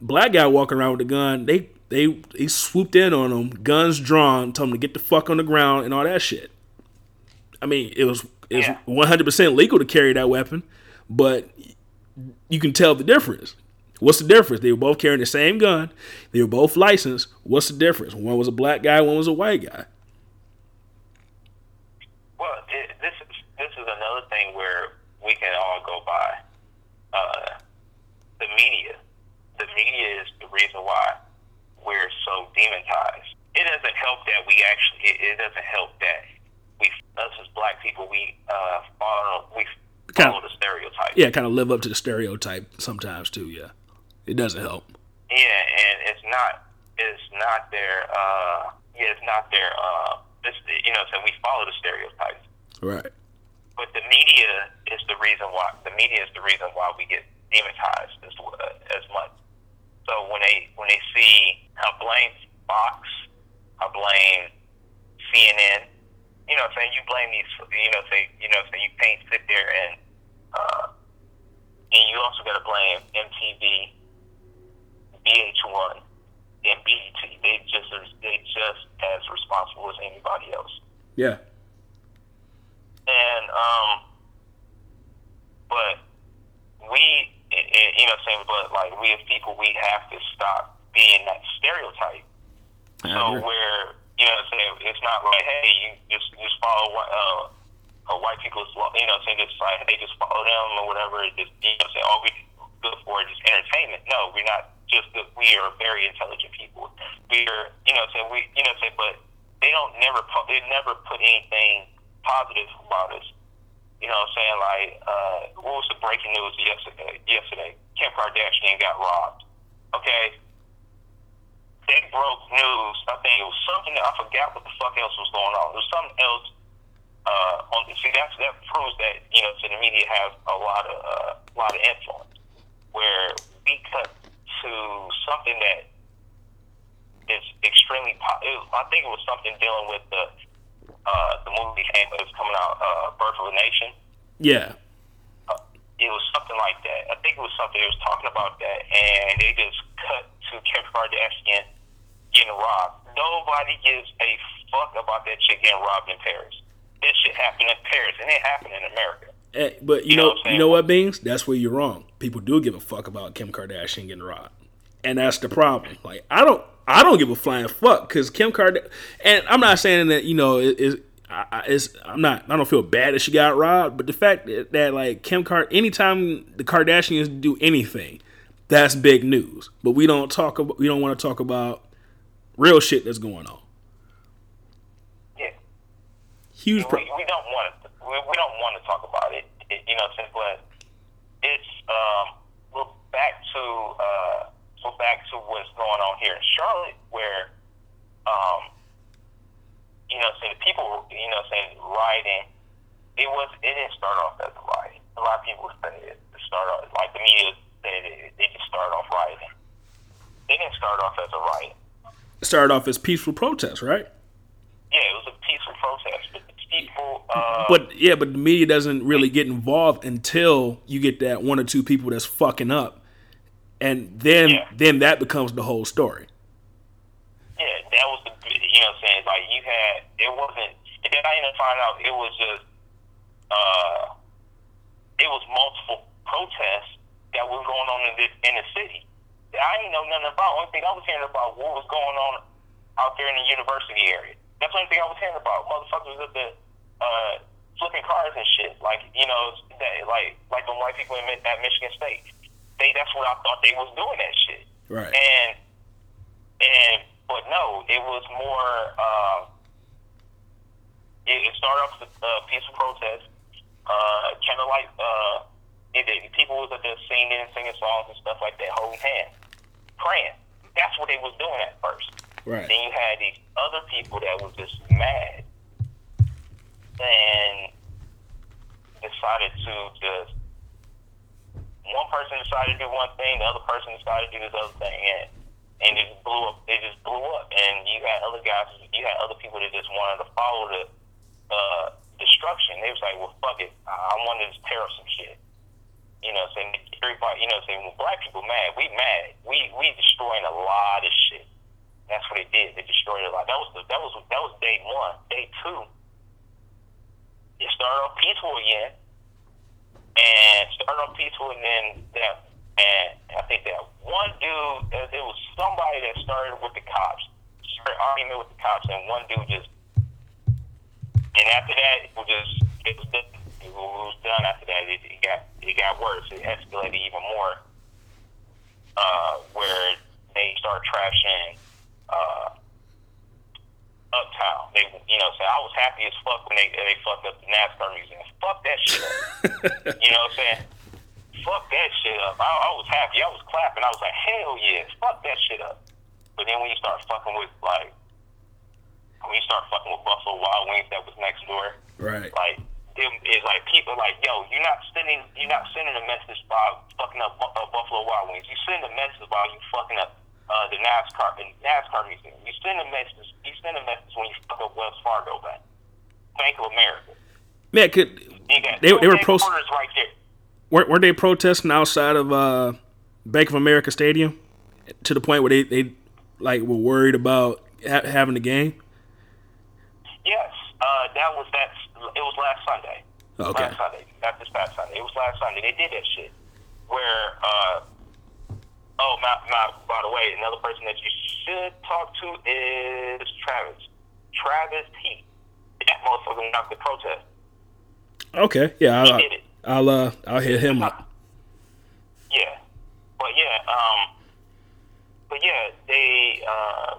Black guy walking around with a gun, they they they swooped in on them, guns drawn, told them to get the fuck on the ground and all that shit. I mean, it was it's one hundred percent legal to carry that weapon, but you can tell the difference. What's the difference? They were both carrying the same gun. They were both licensed. What's the difference? One was a black guy, one was a white guy. Well, it, this is this is another thing where we can all go by. Uh, the media, the media is the reason why we're so demonized. It doesn't help that we actually. It, it doesn't help that we, us as black people, we uh, follow we follow kind of, the stereotype. Yeah, kind of live up to the stereotype sometimes too. Yeah, it doesn't help. Yeah, and it's not. It's not their. Uh, yeah, it's not their. Uh, it's, you know, so we follow the stereotypes. Right. But the media is the reason why. The media is the reason why we get demonized as as much. So when they when they see, I blame Fox, I blame CNN. You know, saying you blame these. You know, say you know, say you can't sit there and uh, and you also got to blame MTV, VH1, and BET. They just they just as responsible as anybody else. Yeah. And um, but we and, you know what I'm saying? But like we as people, we have to stop being that stereotype. I so agree. where you know what I'm saying, it's not like hey, you just just follow uh, uh white people's you know saying just like they just follow them or whatever. Just you know saying all we good for is just entertainment. No, we're not just good. We are very intelligent people. We are you know saying we you know saying but they don't never they never put anything positive about us. You know what I'm saying? Like, uh, what was the breaking news yesterday? Yesterday, Kim Kardashian got robbed. Okay? That broke news. I think it was something that I forgot what the fuck else was going on. It was something else. Uh, on see that's that proves that you know, so the media has a lot of uh, lot of influence. Where we cut to something that is extremely. Po- I think it was something dealing with the uh, the movie came, it was coming out, uh, Birth of a Nation. Yeah. Uh, it was something like that. I think it was something they was talking about that, and they just cut to Kim Kardashian getting robbed. Nobody gives a fuck about that chick getting robbed in Paris. This shit happened in Paris, and it happened in America. Hey, eh, but you, you know, know you know what, Beans? That's where you're wrong. People do give a fuck about Kim Kardashian getting robbed, and that's the problem. Like, I don't. I don't give a flying fuck because Kim Kardashian, and I'm not saying that you know it, it, it's I'm not I don't feel bad that she got robbed, but the fact that, that like Kim Card anytime the Kardashians do anything, that's big news. But we don't talk about we don't want to talk about real shit that's going on. Yeah, huge. Pro- we, we, don't want to we, we don't want to talk about it. it you know, but it's um, we're back to. Uh, go back to what's going on here in Charlotte, where, um, you know, saying the people, you know, saying rioting, it was it didn't start off as a riot. A lot of people say it start off like the media said it, they just started off rioting. They didn't start off as a riot. It started off as peaceful protest, right? Yeah, it was a peaceful protest, but people. Uh, but yeah, but the media doesn't really get involved until you get that one or two people that's fucking up and then yeah. then that becomes the whole story. Yeah, that was the you know what I'm saying like you had it wasn't and then I didn't find out it was just uh it was multiple protests that were going on in this in the city. I didn't know nothing about. Only thing I was hearing about what was going on out there in the university area. That's the only thing I was hearing about. Motherfuckers at the uh, flipping cars and shit. Like you know, that like like the white people in, at Michigan State they that's what I thought they was doing that shit. Right. And and but no, it was more. Uh, it, it started off with a peaceful protest, uh, kind of like uh, it, it, people was at the singing and singing songs and stuff like that, holding hands, praying. That's what they was doing at first. Right. Then you had these other people that was just mad and decided to just one person decided to do one thing, the other person decided to do this other thing, and and it just blew up. It just blew up, and you had other guys, you had other people that just wanted to follow the uh, destruction. They was like, well, fuck it, I wanted to tear up some shit. You know, saying everybody, you know, saying when black people mad, we mad, we we destroying a lot of shit. That's what they did. They destroyed a lot. That was the, that was that was day one. Day two, it started off peaceful again and started off peaceful, and then that, and I think that one dude, it was somebody that started with the cops, started arguing with the cops, and one dude just, and after that, it was just, it was, it was done. After that, it, it got, it got worse. It escalated even more, uh, where they start trashing. Uh, Uptown. They, you know, so I was happy as fuck when they they fucked up the NASCAR museum. Fuck that shit up. [LAUGHS] you know what I'm saying? Fuck that shit up. I, I was happy. I was clapping. I was like, hell yeah, fuck that shit up. But then when you start fucking with like, when you start fucking with Buffalo Wild Wings that was next door, right? Like, them is like people like, yo, you're not sending, you're not sending a message by fucking up uh, Buffalo Wild Wings. You send a message by you fucking up uh, the NASCAR the NASCAR museum. You send a message. You send a message when you fuck up Wells Fargo Bank, Bank of America. Man, could they, they were pro- right there. Weren't, weren't they protesting outside of uh, Bank of America Stadium to the point where they, they like were worried about ha- having the game? Yes, uh, that was that. It was last Sunday. Okay. Last Sunday, not this past Sunday. It was last Sunday. They did that shit where uh, Oh, my, my, by the way, another person that you should talk to is Travis. Travis T. That motherfucker went out to protest. Okay, yeah, I'll, I'll, uh, I'll hit him up. Yeah, but yeah, um, but yeah, they uh,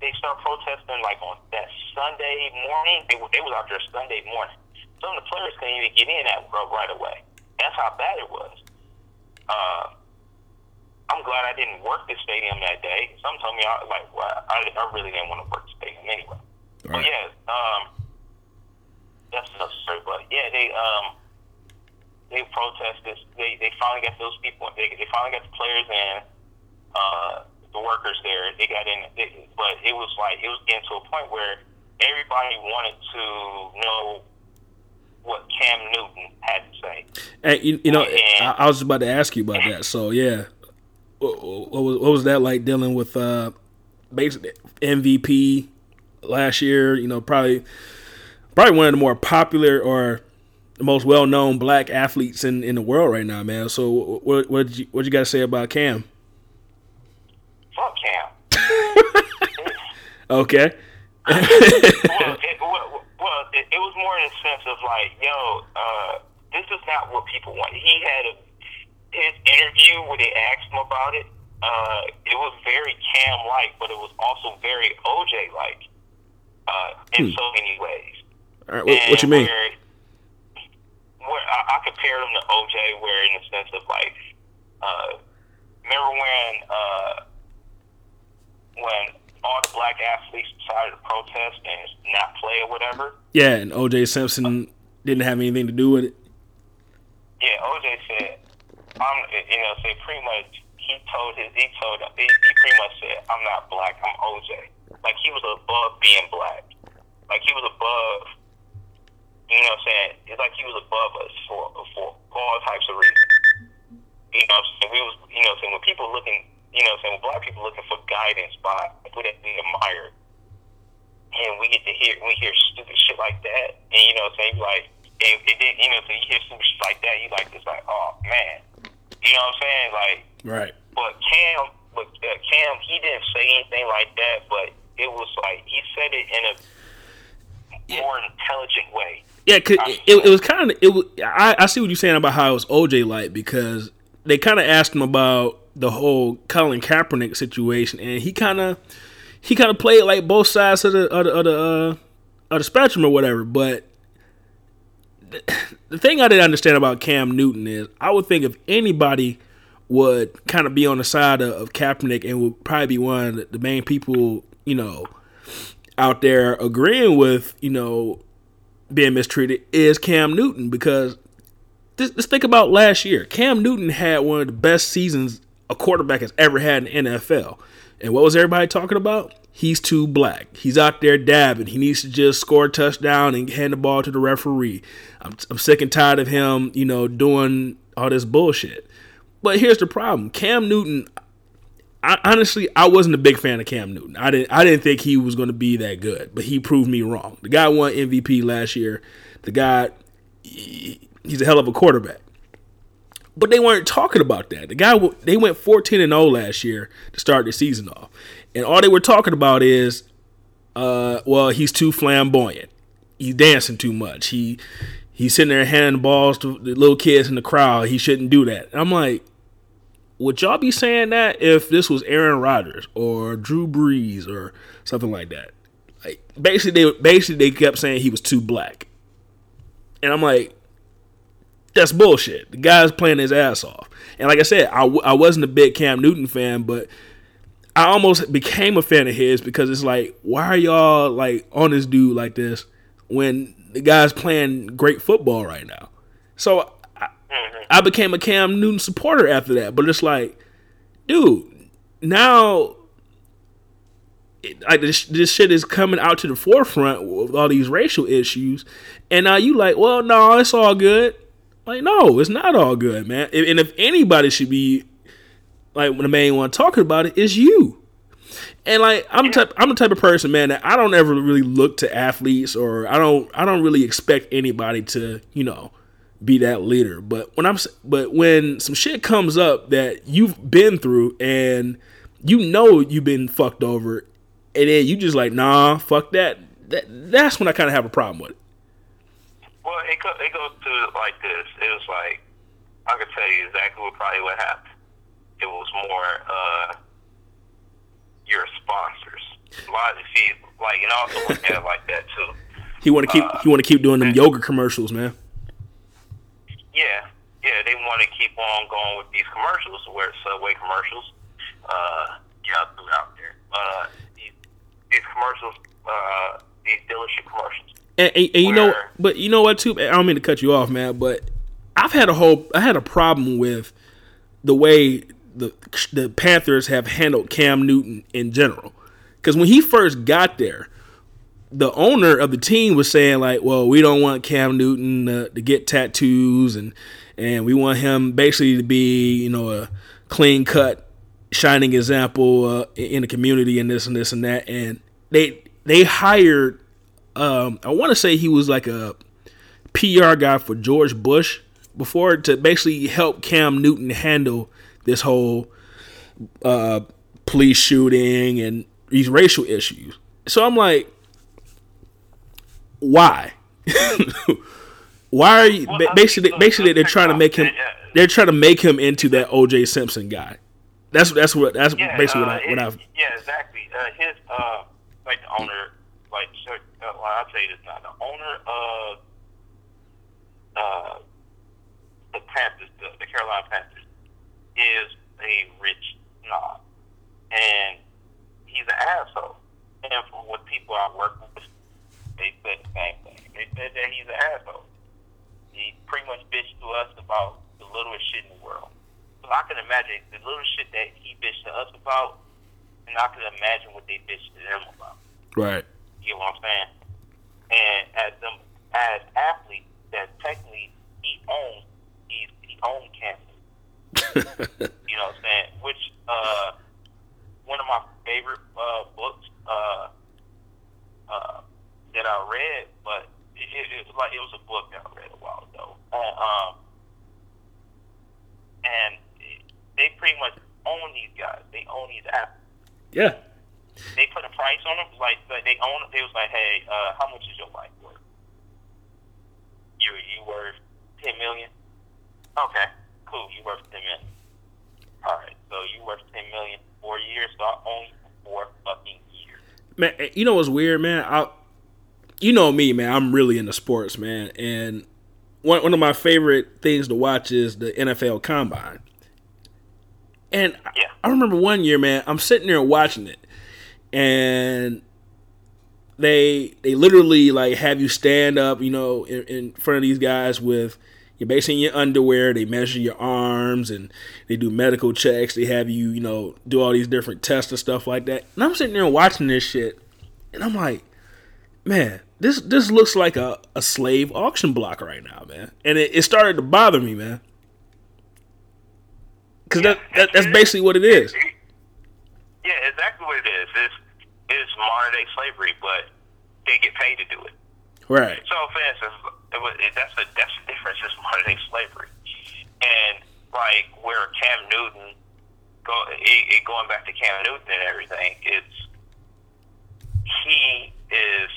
they start protesting like on that Sunday morning. They they was out there Sunday morning. Some of the players couldn't even get in that right away. That's how bad it was. Uh, I'm glad I didn't work the stadium that day. Some told me I like well, I, I really didn't want to work the stadium anyway. Right. But yeah, um, that's another story. But yeah, they um they protested. They they finally got those people. They they finally got the players and uh, the workers there. They got in, they, but it was like it was getting to a point where everybody wanted to know what Cam Newton had to say. And you, you know, and, I, I was about to ask you about that. So yeah, what, was, what was that like dealing with uh, basically MVP last year? You know, probably probably one of the more popular or the most well known black athletes in, in the world right now, man. So what what did you what you got to say about Cam? Fuck Cam. [LAUGHS] okay. [LAUGHS] well, it, well, well it, it, was more in the sense of like, yo, uh, this is not what people want. He had a his interview where they asked him about it, uh, it was very Cam like, but it was also very OJ like uh, in hmm. so many ways. All right, what, what you mean? Where, where I, I compared him to OJ, where in the sense of like, uh, remember when uh, when all the black athletes decided to protest and not play or whatever? Yeah, and OJ Simpson didn't have anything to do with it. Yeah, OJ said I'm, you know, say pretty much he told his, he told, he, he pretty much said, I'm not black, I'm OJ. Like he was above being black. Like he was above, you know what I'm saying? It's like he was above us for, for all types of reasons. You know what I'm saying? We was, you know saying? When people looking, you know saying? When black people looking for guidance by who they admire, and we get to hear, we hear stupid shit like that, and you know what I'm saying? Like, and, and then, you know, so you hear stupid shit like that, you like, it's like, oh man you know what I'm saying? Like, right. But Cam, but uh, Cam, he didn't say anything like that, but it was like he said it in a yeah. more intelligent way. Yeah, cause it, it was kind of it was. I, I see what you're saying about how it was OJ like because they kind of asked him about the whole Colin Kaepernick situation, and he kind of he kind of played like both sides of the of the of the, uh, of the spectrum or whatever. But [COUGHS] the thing I didn't understand about Cam Newton is I would think if anybody would kind of be on the side of, Kaepernick and would probably be one of the main people, you know, out there agreeing with, you know, being mistreated is Cam Newton because just, just think about last year. Cam Newton had one of the best seasons a quarterback has ever had in NFL. And what was everybody talking about? He's too black. He's out there dabbing. He needs to just score a touchdown and hand the ball to the referee. I'm, I'm sick and tired of him, you know, doing all this bullshit. But here's the problem: Cam Newton. I, honestly, I wasn't a big fan of Cam Newton. I didn't. I didn't think he was going to be that good, but he proved me wrong. The guy won MVP last year. The guy, he, he's a hell of a quarterback. But they weren't talking about that. The guy they went 14 and 0 last year to start the season off. And all they were talking about is uh well, he's too flamboyant. He's dancing too much. He he's sitting there handing balls to the little kids in the crowd. He shouldn't do that. And I'm like, would y'all be saying that if this was Aaron Rodgers or Drew Brees or something like that? Like basically they basically they kept saying he was too black. And I'm like, that's bullshit. The guy's playing his ass off. And like I said, I, I wasn't a big Cam Newton fan, but I almost became a fan of his because it's like, why are y'all like on this dude like this when the guy's playing great football right now? So I, mm-hmm. I became a Cam Newton supporter after that. But it's like, dude, now like this, this shit is coming out to the forefront with all these racial issues, and now you like, well, no, it's all good. Like, no, it's not all good, man. And if anybody should be like the main one talking about it, it, is you. And like I'm type I'm the type of person, man, that I don't ever really look to athletes or I don't I don't really expect anybody to, you know, be that leader. But when I'm but when some shit comes up that you've been through and you know you've been fucked over and then you just like, nah, fuck that. That that's when I kind of have a problem with it. Well, it, go, it goes to like this. It was like I could tell you exactly what probably what happened. It was more uh, your sponsors. A lot of see, like, and also look at it like that too. [LAUGHS] He want to keep uh, he want to keep doing them yoga commercials, man. Yeah, yeah, they want to keep on going with these commercials, where Subway commercials. Uh, yeah, throughout there. Uh, these, these commercials, uh, these dealership commercials and, and, and you know, but you know what too? I don't mean to cut you off, man, but I've had a whole, I had a problem with the way the the Panthers have handled Cam Newton in general. Because when he first got there, the owner of the team was saying like, "Well, we don't want Cam Newton uh, to get tattoos, and and we want him basically to be, you know, a clean cut, shining example uh, in the community, and this and this and that." And they they hired um, I want to say he was like a PR guy for George Bush before to basically help Cam Newton handle this whole uh, police shooting and these racial issues. So I'm like, why? [LAUGHS] why are you well, basically basically they're trying to make him they're trying to make him into that OJ Simpson guy. That's that's what that's yeah, basically uh, what I what I've yeah exactly uh, his uh like the owner like uh, well, I'll tell you this now. The owner of uh, the Panthers, the, the Carolina Panthers, is a rich snob, and he's an asshole. And from what people I work with, they said the same thing. They said that he's an asshole. He pretty much bitched to us about the littlest shit in the world. So I can imagine the little shit that he bitched to us about, and I can imagine what they bitched to them about. Right. You know what I'm saying? And as them as athletes, that technically he owns he he owns cancer. [LAUGHS] you know what I'm saying? Which uh, one of my favorite uh, books uh, uh, that I read, but it, it, it was like it was a book that I read a while ago. Uh, um, and they pretty much own these guys. They own these athletes. Yeah they put a price on them. Like, they own it. They was like, hey, uh, how much is your life worth? You you worth ten million? Okay, cool. You worth ten million. All right, so you worth ten million four years. So I own you for four fucking years. Man, eh, you know what's weird, man? I, you know me, man. I'm really into sports, man, and one one of my favorite things to watch is the NFL Combine. And yeah. I remember one year, man, I'm sitting there watching it, and they they literally like have you stand up, you know, in, in front of these guys with you're basically in your underwear. They measure your arms and they do medical checks. They have you, you know, do all these different tests and stuff like that. And I'm sitting there watching this shit, and I'm like, man, this this looks like a, a slave auction block right now, man. And it, it started to bother me, man. Because that, that that's basically what it is. Yeah, exactly what it is. It's it's modern day slavery, but they get paid to do it. Right. So, for instance, it was, it, that's the that's the difference. It's modern day slavery, and like where Cam Newton go it, it going back to Cam Newton and everything. It's he is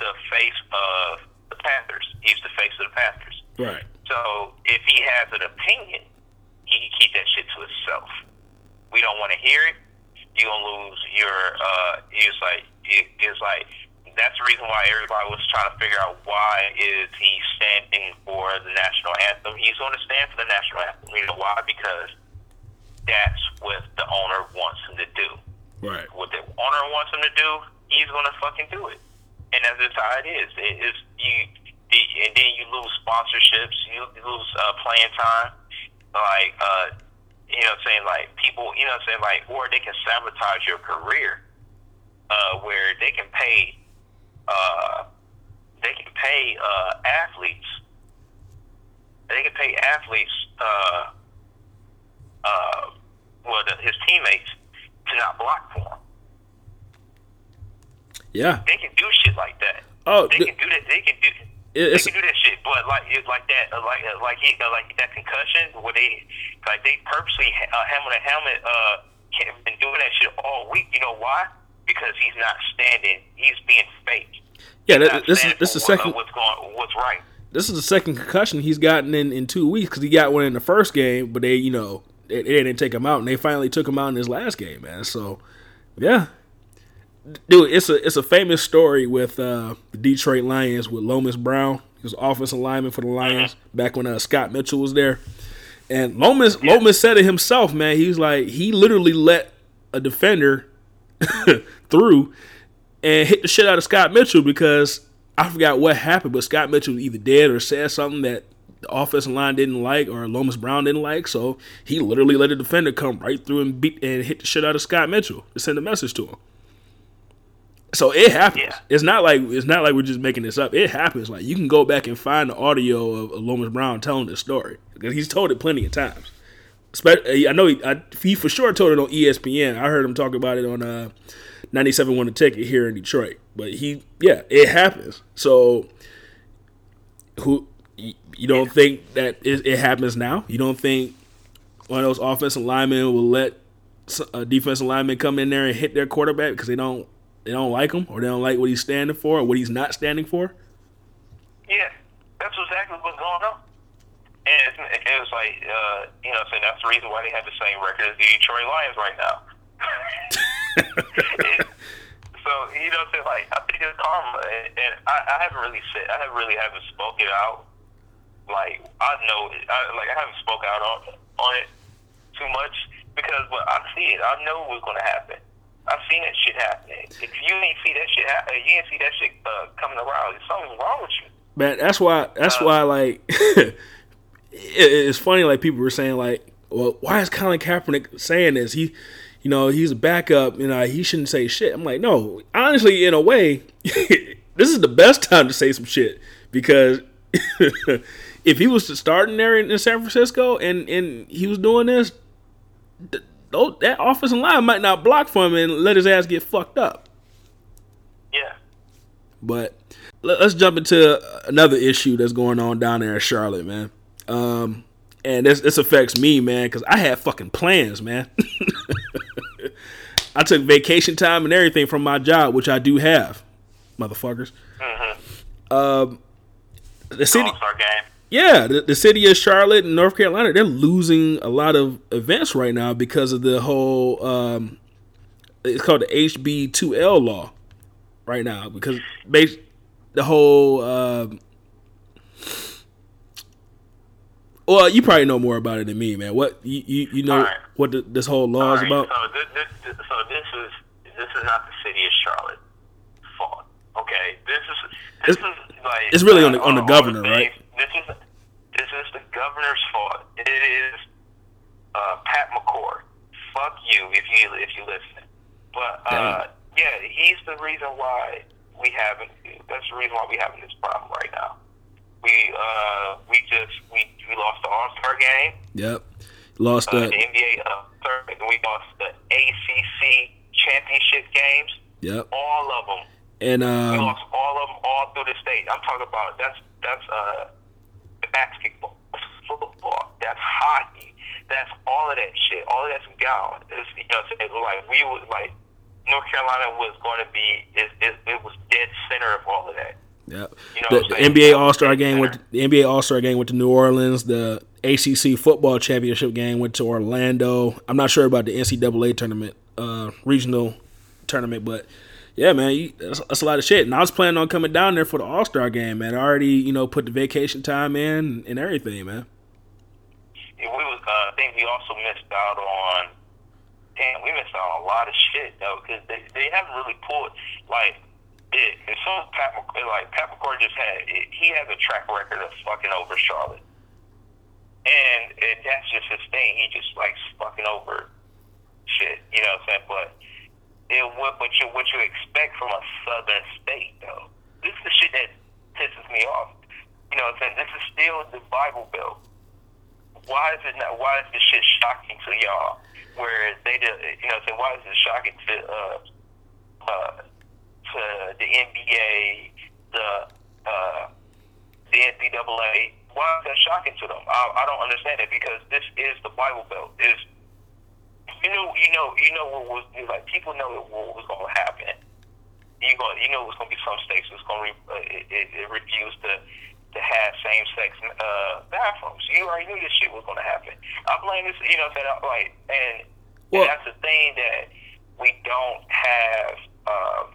the face of the Panthers. He's the face of the Panthers. Right. So if he has an opinion, he can keep that shit to himself. We don't want to hear it. You're gonna lose your. Uh, it's like it's like that's the reason why everybody was trying to figure out why is he standing for the national anthem. He's going to stand for the national anthem. You know why? Because that's what the owner wants him to do. Right. What the owner wants him to do, he's going to fucking do it. And that's just how it is. It is you, and then you lose sponsorships, you lose uh, playing time. Like, uh, you know, what I'm saying like people, you know, what I'm saying like, or they can sabotage your career, uh, where they can pay uh, they can pay uh, athletes. They can pay athletes, uh, uh, well, the, his teammates, to not block for him. Yeah. They can do shit like that. Oh, they the- can do that. They can do. It's, they can do that shit, but like like that, uh, like uh, like he, uh, like that concussion where they like they purposely uh, helmet to helmet uh been doing that shit all week. You know why? Because he's not standing. He's being fake. yeah. That, this is this is the second what's going what's right. this is the second concussion he's gotten in in two weeks because he got one in the first game, but they you know they, they didn't take him out, and they finally took him out in his last game, man. So yeah, dude, it's a it's a famous story with uh, the Detroit Lions with Lomas Brown. He was offensive lineman for the Lions back when uh, Scott Mitchell was there. And Lomas Lomas said it himself, man. He's like he literally let a defender [LAUGHS] through and hit the shit out of Scott Mitchell because I forgot what happened, but Scott Mitchell either dead or said something that the offensive line didn't like or Lomas Brown didn't like. So he literally let a defender come right through and beat and hit the shit out of Scott Mitchell to send a message to him. So it happens. Yeah. It's not like it's not like we're just making this up. It happens. Like you can go back and find the audio of, of Lomas Brown telling this story because he's told it plenty of times. I know he, I, he for sure told it on ESPN. I heard him talk about it on uh, 97.1 The Ticket here in Detroit. But he, yeah, it happens. So who you don't think that it, it happens now? You don't think one of those offensive linemen will let a defensive lineman come in there and hit their quarterback because they don't they don't like him or they don't like what he's standing for or what he's not standing for? Yeah, that's exactly what's going on. And it's, it was like, uh, you know, so that's the reason why they have the same record as the Detroit Lions right now. It- [LAUGHS] so you know, so like I think it's karma, and, and I, I haven't really said, I haven't really haven't spoken out. Like I know, I, like I haven't spoken out on on it too much because well, I see it. I know what's going to happen. I've seen that shit happening. If you ain't see that shit happen, you ain't see that shit uh, coming around. Something's wrong with you. Man, that's why. That's Uh, why. Like, [LAUGHS] it, it's funny. Like people were saying, like, well, why is Colin Kaepernick saying this? He, you know, he's a backup. You know, he shouldn't say shit. I'm like, no. Honestly, in a way, [LAUGHS] this is the best time to say some shit because [LAUGHS] if he was starting there in, in San Francisco and and he was doing this, th- tho- that offensive line might not block for him and let his ass get fucked up. Yeah. But let- let's jump into another issue that's going on down there in Charlotte, man. Um, and this this affects me, man, because I had fucking plans, man. [LAUGHS] I took vacation time and everything from my job, which I do have, motherfuckers. Um, the city, All Star game. Yeah, the, the city of Charlotte and North Carolina, they're losing a lot of events right now because of the whole. Um, it's called the HB2L law right now because bas- the whole. Um, well, you probably know more about it than me, man. What you you, you know right. what the, this whole law is All right, about? So this, this, so this is this is not the city of Charlotte. Okay, this is this It's- is like it's really on the- uh, on the all governor, right? This is this is the governor's fault. It is uh, Pat McCrory. Fuck you if you if you listen. But uh, yeah, he's the reason why we haven't. That's the reason why we having this problem right now. We uh we just we we lost the All Star game. Yep. Lost Uh, the the NBA uh, third, we lost the ACC championship games. yep. All of them. And We um lost all of them all through the state. I'm talking about that's that's uh basketball, football, that's hockey, that's all of that shit. All of that's gone. It's, you know, it's like we was like North Carolina was going to be it, it, it was dead center of all of that. Yep. You know the, the? NBA All Star game went. The NBA All Star game went to New Orleans. The ACC football championship game went to Orlando. I'm not sure about the NCAA tournament, uh, regional tournament, but yeah, man, you, that's, that's a lot of shit. And I was planning on coming down there for the All Star game, man. I already, you know, put the vacation time in and everything, man. Yeah, we was, uh, I think we also missed out on. Damn, we missed out on a lot of shit though, because they they haven't really pulled like it. As soon as Pat McC- like Pat McCord just had, it, he has a track record of fucking over Charlotte, and that's just his thing. He just likes fucking over shit, you know what I'm saying? But it what what you what you expect from a southern state though. This is the shit that pisses me off. You know I'm saying? This is still the Bible Belt why is it not? Why is this shit shocking to y'all? Where they, did, you know, say why is it shocking to uh, uh, to the NBA, the uh, the NCAA? Why is that shocking to them? I, I don't understand it because this is the Bible Belt. Is you know, you know, you know what was like. People know what was going to happen. You going, you know, it's going to be some states that's going to re, uh, it, it, it refuse to to have same sex uh, bathrooms. You already knew this shit was going to happen. I blame this, you know, what I'm like, and, Well- and that's the thing that we don't have. Um,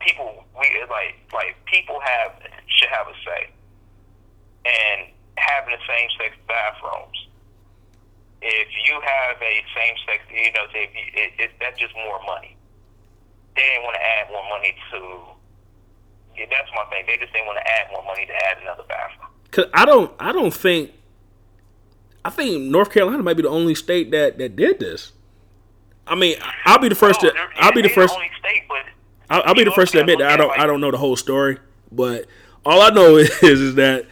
people, we like, like people have should have a say, and having the same sex bathrooms. If you have a same sex, you know, if you, it, it, that's just more money. They didn't want to add more money to yeah, that's my thing. They just didn't want to add more money to add another bathroom. Cause I don't, I don't think. I think North Carolina might be the only state that that did this. I mean, I'll be the first No, to. I'll be the first. only state, but I'll, I'll be the first to admit that I don't I don't know the whole story, but all I know [LAUGHS] is is that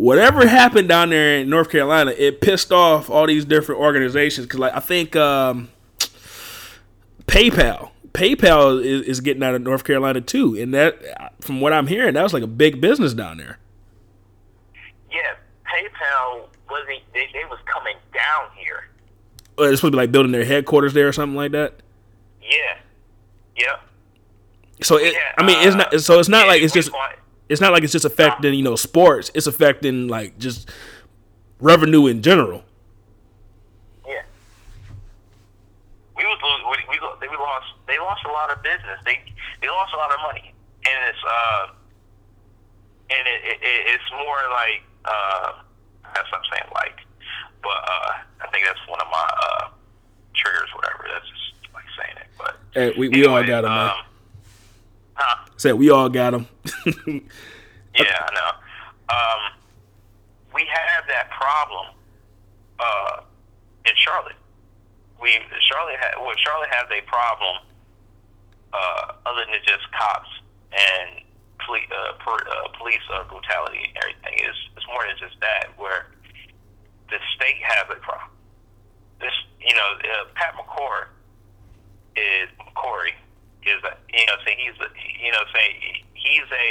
whatever happened down there in North Carolina, it pissed off all these different organizations. Because like I think um, PayPal, PayPal is, is getting out of North Carolina too, and that from what I'm hearing, that was like a big business down there. yeah, PayPal wasn't. They, they was coming down here. Or They're supposed to be like building their headquarters there or something like that. Yeah, yeah. So it, Yeah, I mean, it's uh, not. So it's not yeah, like it's just. It's not like it's just affecting you know sports. It's affecting like just revenue in general. Yeah. We was lo- we, we they we lost they lost a lot of business. They they lost a lot of money, and it's uh and it, it, it it's more like uh that's what I'm saying like, but uh I think that's one of my uh triggers, whatever. That's just like saying it, but Hey, we, we all got them, um, Huh? Said we all got them. [LAUGHS] Yeah, I know. Um, we have that problem uh, in Charlotte. We Charlotte ha- well, Charlotte has a problem uh, other than just cops and poli- uh, per, uh, police uh, brutality and everything. Is it's more than just that. Where the state has a problem. This, you know, uh, Pat McCord is McCrory is a, you know saying he's a, know saying he's a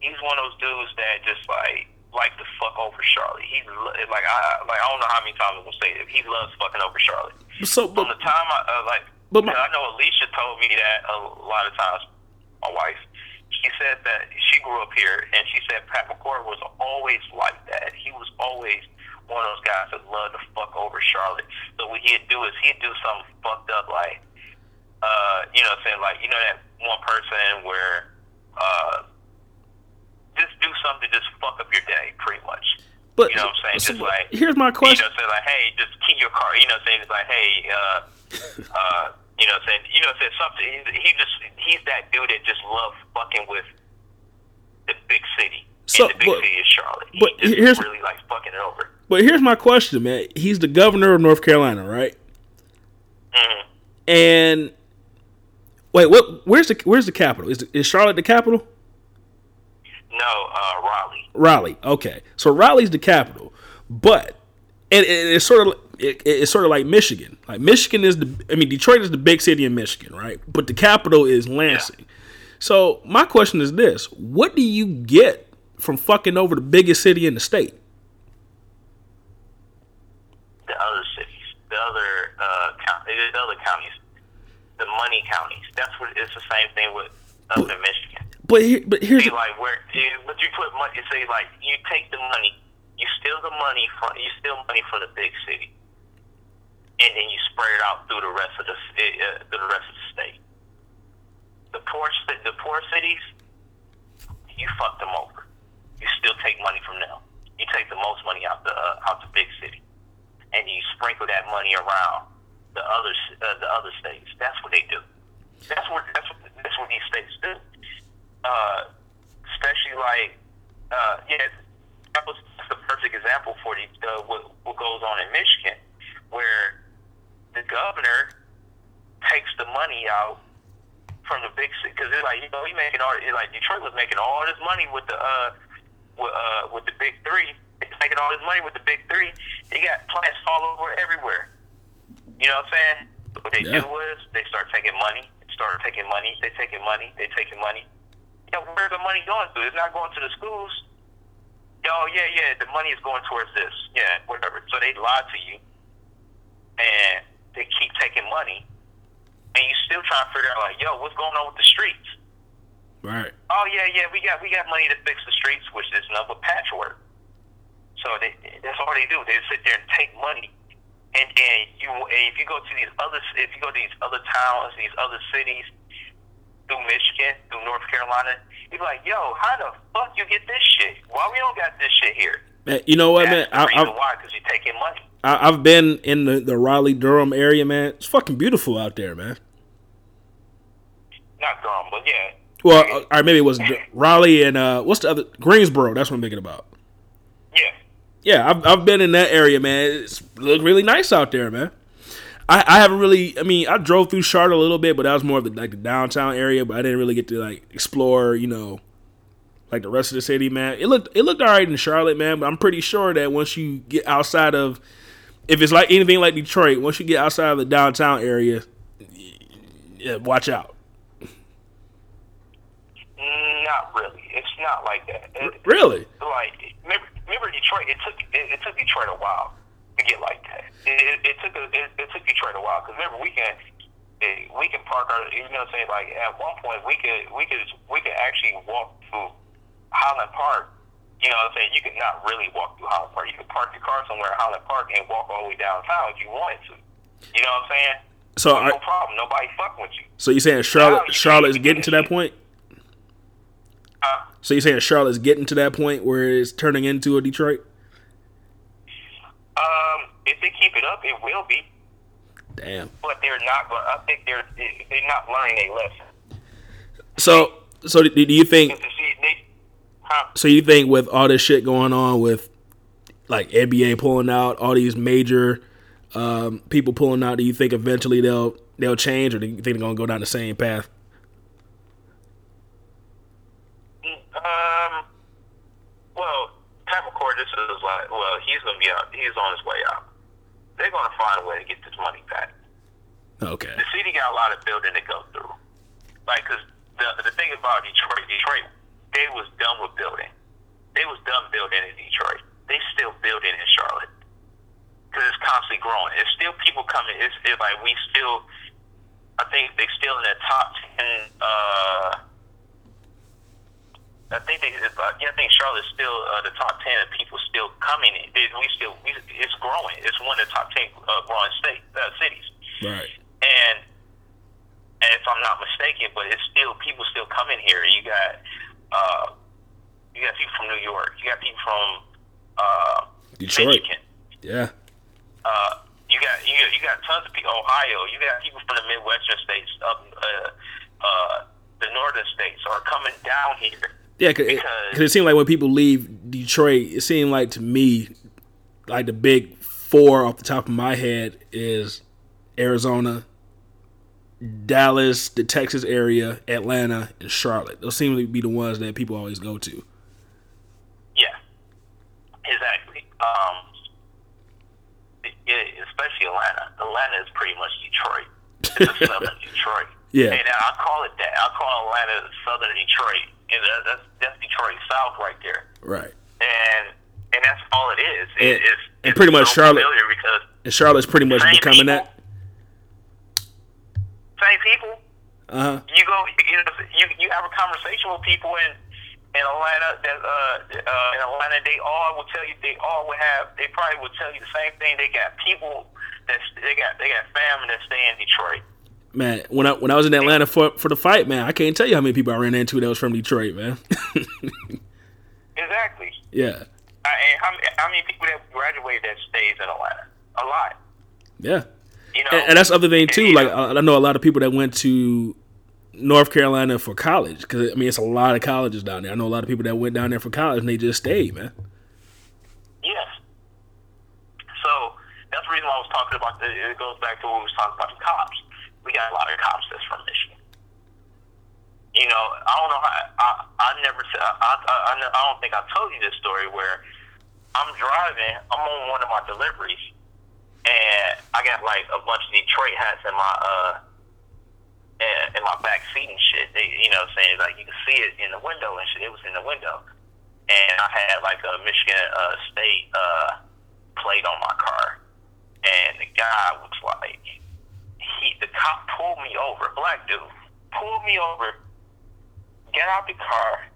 he's one of those dudes that just like like to fuck over Charlotte. He like I like I don't know how many times I'm gonna say it. He loves fucking over Charlotte. so, From the time I uh, like, But my- I know Alicia told me that a lot of times. My wife, she said that she grew up here, and she said Pat McCord was always like that. He was always one of those guys that loved to fuck over Charlotte. So what he'd do is he'd do something fucked up, like, uh, you know, what I'm saying like you know that one person where, uh, just do something just fuck up your day, pretty much. but you know what I'm saying? so Just like here's my question. you know, say like, hey, just keep your car. You know, saying it's like, hey, uh, [LAUGHS] uh, You know, what I'm saying you know, what I'm saying something. He, he just he's that dude that just loves fucking with the big city. So, and the big but- city is Charlotte. He but just here's- really likes fucking it over. But here's my question, man. He's the governor of North Carolina, right? hmm And wait, what? Where's the Where's the capital? Is is Charlotte the capital? No, uh, Raleigh. Raleigh. Okay, so Raleigh's the capital, but it, it, it's sort of it, it's sort of like Michigan. Like Michigan is the I mean Detroit is the big city in Michigan, right? But the capital is Lansing. So my question is this: What do you get from fucking over the biggest city in the state? the other cities, the other uh, count, the other counties, the money counties. That's what it's the same thing with up in Michigan. But here, but here's See, like where, but you put money. Say like you take the money, you steal the money from, you steal money from the big city, and then you spread it out through the rest of the uh, through the rest of the state. The poor, the poor cities, you fuck them over. You still take money from them. You take the most money out the uh, out the big city, and you sprinkle that money around the other uh, the other states. That's what they do. That's what that's what that's what these states do. Uh, especially like uh, yeah, that was the perfect example for the, uh, what what goes on in Michigan, where the governor takes the money out from the big city because it's like you know he making all like Detroit was making all this money with the uh with uh with the big three. It's making all this money with the big three. They got plants all over everywhere. You know what I'm saying? What they Yeah. do is they start taking money, They start taking money, they taking money, they taking money. Yo, where's the money going to? It's not going to the schools. Yo, yeah, yeah, the money is going towards this. Yeah, whatever. So they lie to you, and they keep taking money, and you still trying to figure out like, yo, what's going on with the streets? right. Oh yeah, yeah, we got we got money to fix the streets, which is another patchwork. So they, that's all they do. They sit there and take money, and then you and if you go to these other if you go to these other towns, these other cities, through Michigan, through North Carolina, you're like, yo, how the fuck you get this shit? Why we don't got this shit here? Man, you know what, man? That's the I, reason I've, why, because you're taking money. I, I've been in the, the Raleigh Durham area, man. It's fucking beautiful out there, man. Not Durham, but yeah. Well, uh, all right, maybe it was Raleigh and uh, what's the other Greensboro? That's what I'm thinking about. Yeah. Yeah, I've I've been in that area, man. It's look really nice out there, man. I, I haven't really. I mean, I drove through Charlotte a little bit, but that was more of the like the downtown area. But I didn't really get to like explore, you know, like the rest of the city, man. It looked it looked all right in Charlotte, man. But I'm pretty sure that once you get outside of, if it's like anything like Detroit, once you get outside of the downtown area, yeah, watch out. Not really. It's not like that. It, Really? like remember, Detroit. It took it, it took Detroit a while to get like that. It, it, it took a, it, it took Detroit a while because remember we can we can park our you know what I'm saying like at one point we could we could we could actually walk through Highland Park. You know what I'm saying? You could not really walk through Highland Park. You could park your car somewhere at Highland Park and walk all the way downtown if you wanted to. You know what I'm saying? So no are, problem. Nobody fucking with you. so you saying Charlotte Charlotte is getting to that point? Uh, So you're saying Charlotte's getting to that point where it's turning into a Detroit? um, if they keep it up, it will be. Damn. but they're not going. I think they're they're not learning a lesson. So so do, you think Because see, they, huh? so you think with all this shit going on with like NBA pulling out, all these major um, people pulling out, do you think eventually they'll they'll change or do you think they're gonna go down the same path? Um. Well, Pat McCord, this is like, well, he's gonna be out. He's on his way out. They're gonna find a way to get this money back. Okay. The city got a lot of building to go through. Like, cause the the thing about Detroit, Detroit, they was done with building. They was done building in Detroit. They still building in Charlotte. Cause it's constantly growing. It's still people coming. It's, it's like we still. I think they still in the top ten. Uh, I think they. Yeah, I think Charlotte's still uh, the top ten of people still coming. They, we still. We, it's growing. It's one of the top ten uh, growing state uh, cities. Right. And and if I'm not mistaken, but it's still people still coming here. You got uh, you got people from New York. You got people from uh, Detroit. Michigan. Yeah. Uh, You got you got, you got tons of people. Ohio. You got people from the Midwestern states, up uh, uh, the northern states are coming down here. Yeah, cause it, cause it seemed like when people leave Detroit, it seemed like to me, like the big four off the top of my head is Arizona, Dallas, the Texas area, Atlanta, and Charlotte. Those seem to be the ones that people always go to. Yeah, exactly. Um, it, especially Atlanta. Atlanta is pretty much Detroit. [LAUGHS] It's a southern Detroit. Yeah. And I call it that. I call Atlanta southern Detroit. And that's that's Detroit South right there. Right. And and that's all it is. It, and, it's, and it's pretty much so Charlotte. Because and Charlotte's pretty much becoming people, that. Same people. Uh huh. You go. You know. You you have a conversation with people in in Atlanta that uh, uh in Atlanta they all will tell you they all will have they probably will tell you the same thing. They got people that they got they got family that stay in Detroit. Man, when I when I was in Atlanta for for the fight, man, I can't tell you how many people I ran into that was from Detroit, man. [LAUGHS] exactly. Yeah. I, and how, how many people that graduated that stays in Atlanta? A lot. Yeah. You know, and, and that's the other thing too. Like I, I know a lot of people that went to North Carolina for college because I mean it's a lot of colleges down there. I know a lot of people that went down there for college and they just stayed, man. Yes. So that's the reason why I was talking about. The, it goes back to what we was talking about the cops. We got a lot of cops that's from Michigan. You know, I don't know how. I I never. I I, I, don't think I told you this story where I'm driving. I'm on one of my deliveries, and I got like a bunch of Detroit hats in my uh in, in my back seat and shit. They, you know, saying like you can see it in the window and shit. It was in the window, and I had like a Michigan uh, State uh, plate on my car, and the guy was like, he the cop pulled me over, black dude pulled me over, get out the car,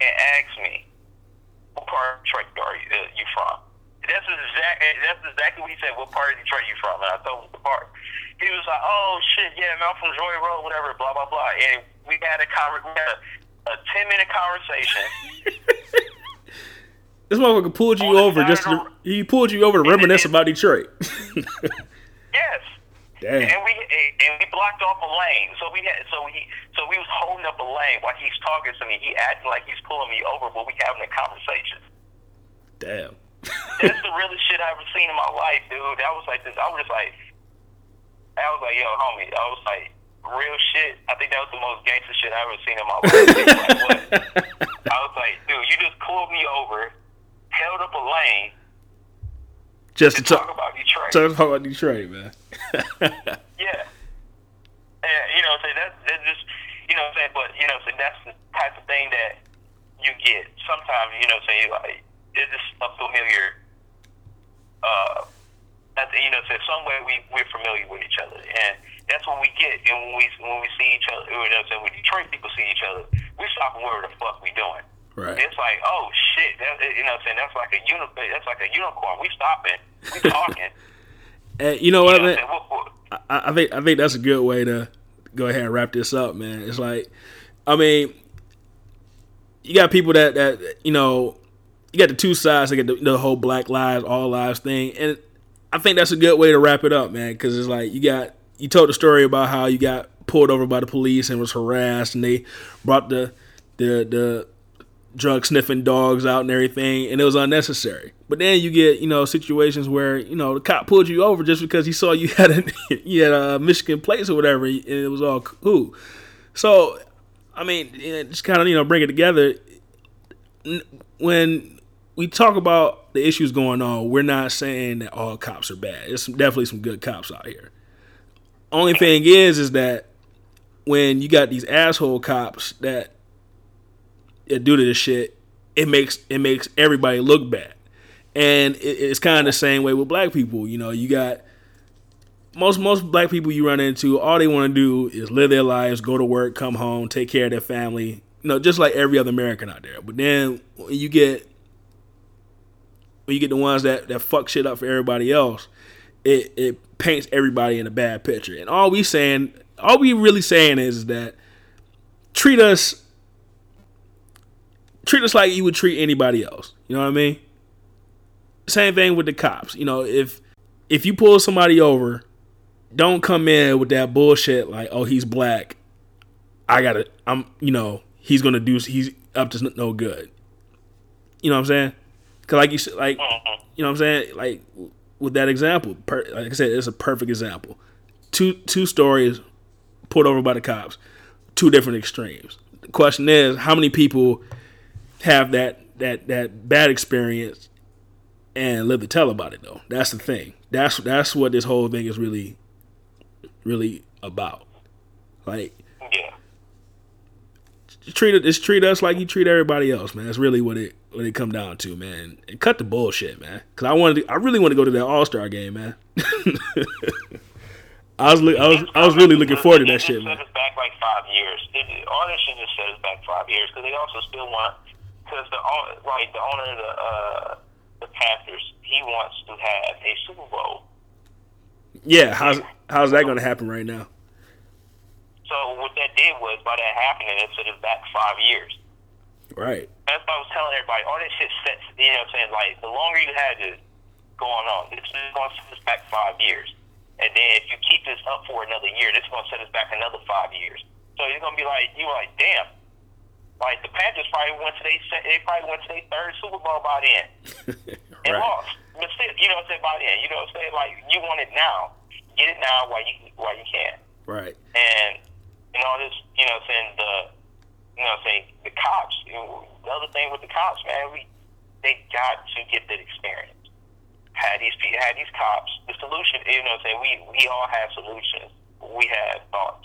and asked me, "What part of Detroit are you, uh, you from?" That's exactly that's exactly what he said. What part of Detroit you from? And I told him the part. He was like, "Oh shit, yeah, man, I'm from Joy Road, whatever, blah blah blah." And we had a conver- we had a, a ten minute conversation. [LAUGHS] this motherfucker pulled you over just to, he pulled you over to reminisce about Detroit. [LAUGHS] Damn. And we and we blocked off a lane, so we had so he so we was holding up a lane while he's talking to me. He acting like he's pulling me over, but we having a conversation. Damn. That's the [LAUGHS] realest shit I ever seen in my life, dude. That was like this. I was just like, I was like, yo, homie. I was like, real shit. I think that was the most gangster shit I ever seen in my life. like? [LAUGHS] I was like, dude, you just pulled me over, held up a lane, just to to talk about Detroit. Talk about Detroit, man. [LAUGHS] yeah. And you know, so that that just you know, saying, but you know, so that's the type of thing that you get. Sometimes, you know, say like it's just a familiar. Uh, that you know, so some way we we're familiar with each other, and that's what we get. And when we when we see each other, you know, so when Detroit people see each other, we stop whatever the fuck we doing. Right. It's like, oh shit, that, you know, what I'm saying that's like a unicorn. That's like a unicorn. We stopping. We talking. [LAUGHS] and you know what, You know man? what I'm saying? What- what- I, I think I think that's a good way to go ahead and wrap this up, man. It's like, I mean, you got people that that you know, you got the two sides. They got the, the whole Black Lives, All Lives thing, and I think that's a good way to wrap it up, man. Because it's like you got you told the story about how you got pulled over by the police and was harassed, and they brought the the the drug sniffing dogs out and everything, and it was unnecessary. But then you get you know situations where you know the cop pulled you over just because he saw you [LAUGHS] had a you had a Michigan place or whatever, and it was all cool. So, I mean, just kind of you know bring it together. When we talk about the issues going on, we're not saying that all cops are bad. There's some, definitely some good cops out here. Only thing is, is that when you got these asshole cops that that to this shit, it makes it makes everybody look bad. And it, it's kind of the same way with black people. You know, you got most most black people you run into, all they want to do is live their lives, go to work, come home, take care of their family. You know, just like every other American out there. But then when you get when you get the ones that that fuck shit up for everybody else, it it paints everybody in a bad picture. And all we saying, all we really saying is that treat us treat us like you would treat anybody else. You know what I mean? Same thing with the cops. You know, if if you pull somebody over, don't come in with that bullshit like, oh, he's black. I gotta, I'm, you know, he's gonna do, he's up to no good. You know what I'm saying? Cause like you said, like, Mm-hmm. you know what I'm saying? Like with that example, per, like I said, it's a perfect example. Two two stories pulled over by the cops, two different extremes. The question is, how many people have that that that bad experience and live to tell about it though? That's the thing. That's that's what this whole thing is really really about. Like Yeah. treat it just treat us like you treat everybody else, man. That's really what it what it come down to, man. And cut the bullshit, man. Cause I wanted to, I really want to go to that All Star game, man. [LAUGHS] I was I was I was really looking forward to that shit, man. back like five years. It, all this shit just us back five years because they also still want because the own- like the owner of the uh, the Panthers he wants to have a Super Bowl. Yeah, how's how's that gonna happen right now? So what that did was by that happening it set us back five years. Right. That's why I was telling everybody all this shit sets. You know what I'm saying? Like the longer you had this going on, this is going to set us back five years. And then if you keep this up for another year, this is going to set us back another five years. So it's going to be like you like, damn. Like the Panthers probably went to they they probably went to their third Super Bowl by then [LAUGHS] and right. lost. But still, you know what I'm saying? By then, you know what I'm saying? Like you want it now, get it now while you while you can. Right. And you know this, you know, what I'm saying the, you know, what I'm saying the cops. You know, the other thing with the cops, man, we they got to get that experience. Had these had these cops, the solution, you know, what I'm saying we we all have solutions. We have thoughts.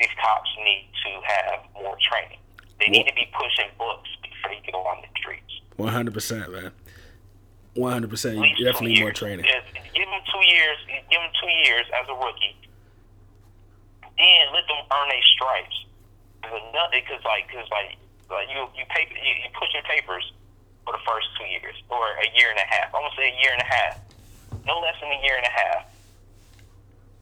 These cops need to have more training. They need to be pushing books before they go on the streets. One hundred percent, man. One hundred percent. You definitely need more training. Yes, Give them two years. Give them two years as a rookie. Then let them earn their stripes. Because like, cause like, like you you pay you, you push your papers for the first two years or a year and a half. I'm gonna say a year and a half. No less than a year and a half.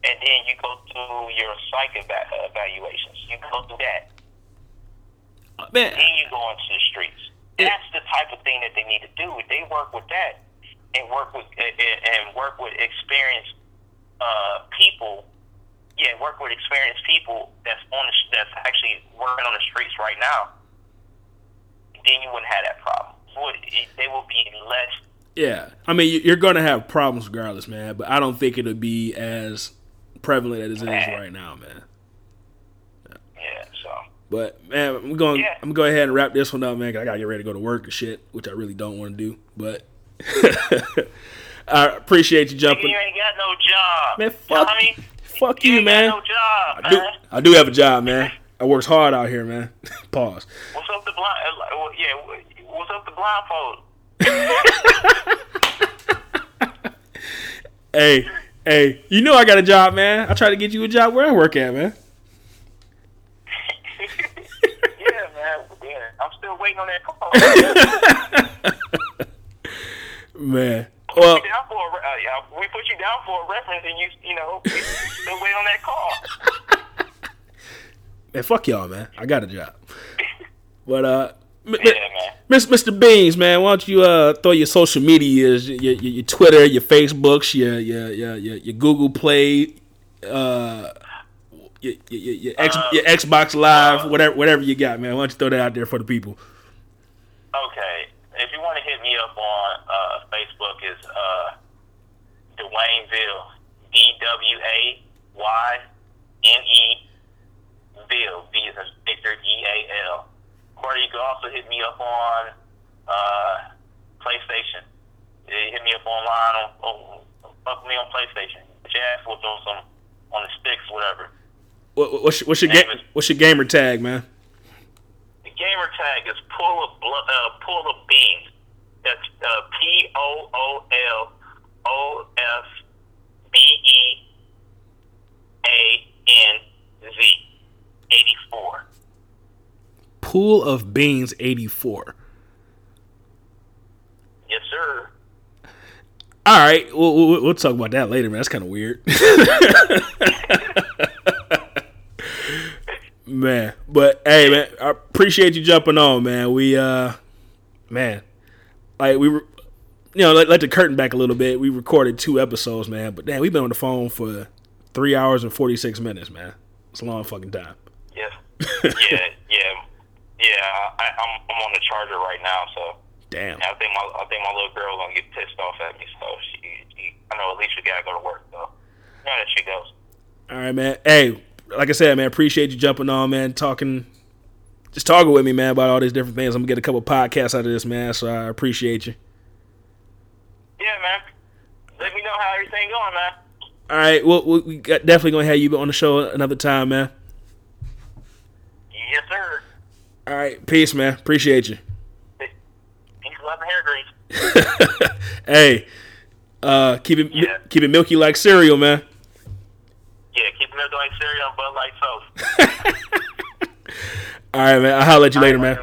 And then you go through your psych eva- evaluations. You go through that. Man, Then you go into the streets. That's the type of thing that they need to do. They work with that and work with and work with experienced uh, people, yeah, work with experienced people that's on the, that's actually working on the streets right now. Then you wouldn't have that problem. Would they will be less yeah. I mean, you- you're gonna have problems regardless, man. But I don't think it'll be as prevalent as it is right now, man. But man, I'm going. Yeah. I'm gonna go ahead and wrap this one up, man. 'cause I gotta get ready to go to work and shit, which I really don't want to do. But [LAUGHS] I appreciate you jumping. you ain't got no job, Man, fuck, Tommy. fuck You you, man. no job, I do, man. I do have a job, man. I works hard out here, man. [LAUGHS] Pause. What's up the blind? uh, Yeah, what's up the blindfold? [LAUGHS] Hey, hey, you know I got a job, man. I try to get you a job where I work at, man. yeah, man. Yeah, I'm still waiting on that call. [LAUGHS] Man. Well, Put down for a, uh, we put you down for a reference, and you, you know, [LAUGHS] still wait on that call. [LAUGHS] man, fuck y'all, man. I got a job. But uh, Yeah. Miss Mr. Beans, man, why don't you uh throw your social medias, your, your, your Twitter, your Facebooks, your your, your, your Google Play, uh, your your, your, your, X, your Xbox Live, whatever whatever you got, man. Why don't you throw that out there for the people? Okay, if you want to hit me up on uh, Facebook, is uh, Dwayne D W A Y N E Ville. V is in Victor E A L. Or you can also hit me up on uh, PlayStation. Hit me up online on, on fuck me on PlayStation. Jazz will throw some on the sticks, whatever. What, what's your, what's your Name ga- what's your gamer tag, man? The gamer tag is pull of uh, pull of beans. That's uh, P O O L O F B E A N Z eighty four. Pool of Beans eighty four. Yes, sir. All right, we'll, we'll, we'll talk about that later, man. That's kind of weird. [LAUGHS] man, but hey, man, I appreciate you jumping on, man. We, uh, man, like we were you know, let, let the curtain back a little bit. We recorded two episodes, man. But damn, we've been on the phone for three hours and forty six minutes, man. It's a long fucking time. Yeah, yeah, yeah, yeah. I, I'm I'm on the charger right now, so Damn. I think my I think my little girl gonna get pissed off at me. So she, she I know at least we gotta go to work though. Yeah, that she goes. All right, man. Hey, like I said, man, appreciate you jumping on, man, talking, just talking with me, man, about all these different things. I'm gonna get a couple podcasts out of this, man. So I appreciate you. Yeah, man. Let me know how everything going, man. All right, well, we got, definitely gonna have you on the show another time, man. Yes, sir. All right, peace, man. Appreciate you. Peace, love, and hair grease. [LAUGHS] hey, uh, keep it Yeah. keep it milky like cereal, man. Yeah, keep it like cereal and Bud Light toast. All right, man. I'll holler at you later, man.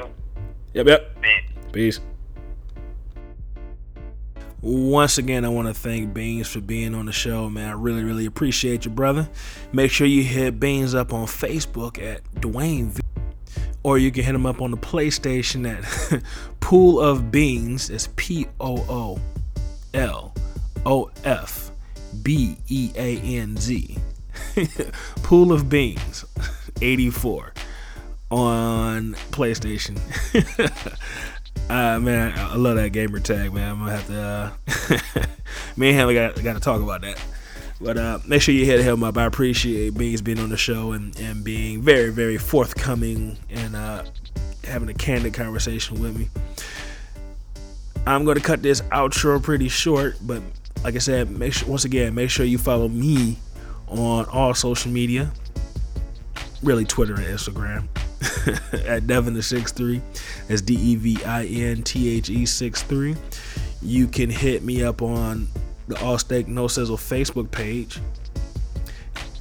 Yep, yep. Peace. Peace. Once again, I want to thank Beans for being on the show, man. I really, really appreciate you, brother. Make sure you hit Beans up on Facebook at Dwayne V. Or you can hit him up on the PlayStation at [LAUGHS] Pool of Beans. It's P O O L O F B E A N Z. [LAUGHS] Pool of Beans [LAUGHS] 84 on PlayStation. uh, [LAUGHS] man, I love that gamer tag, man. I'm gonna have to. Uh, me and him got got to talk about that. But uh, make sure you hit him up. I appreciate Beans being on the show and, and being very, very forthcoming and uh, having a candid conversation with me. I'm going to cut this outro pretty short, but like I said, make sure once again, make sure you follow me on all social media, really Twitter and Instagram [LAUGHS] at Devin the six three. That's D E V I N T H E six three. You can hit me up on the All Steak No Sizzle Facebook page.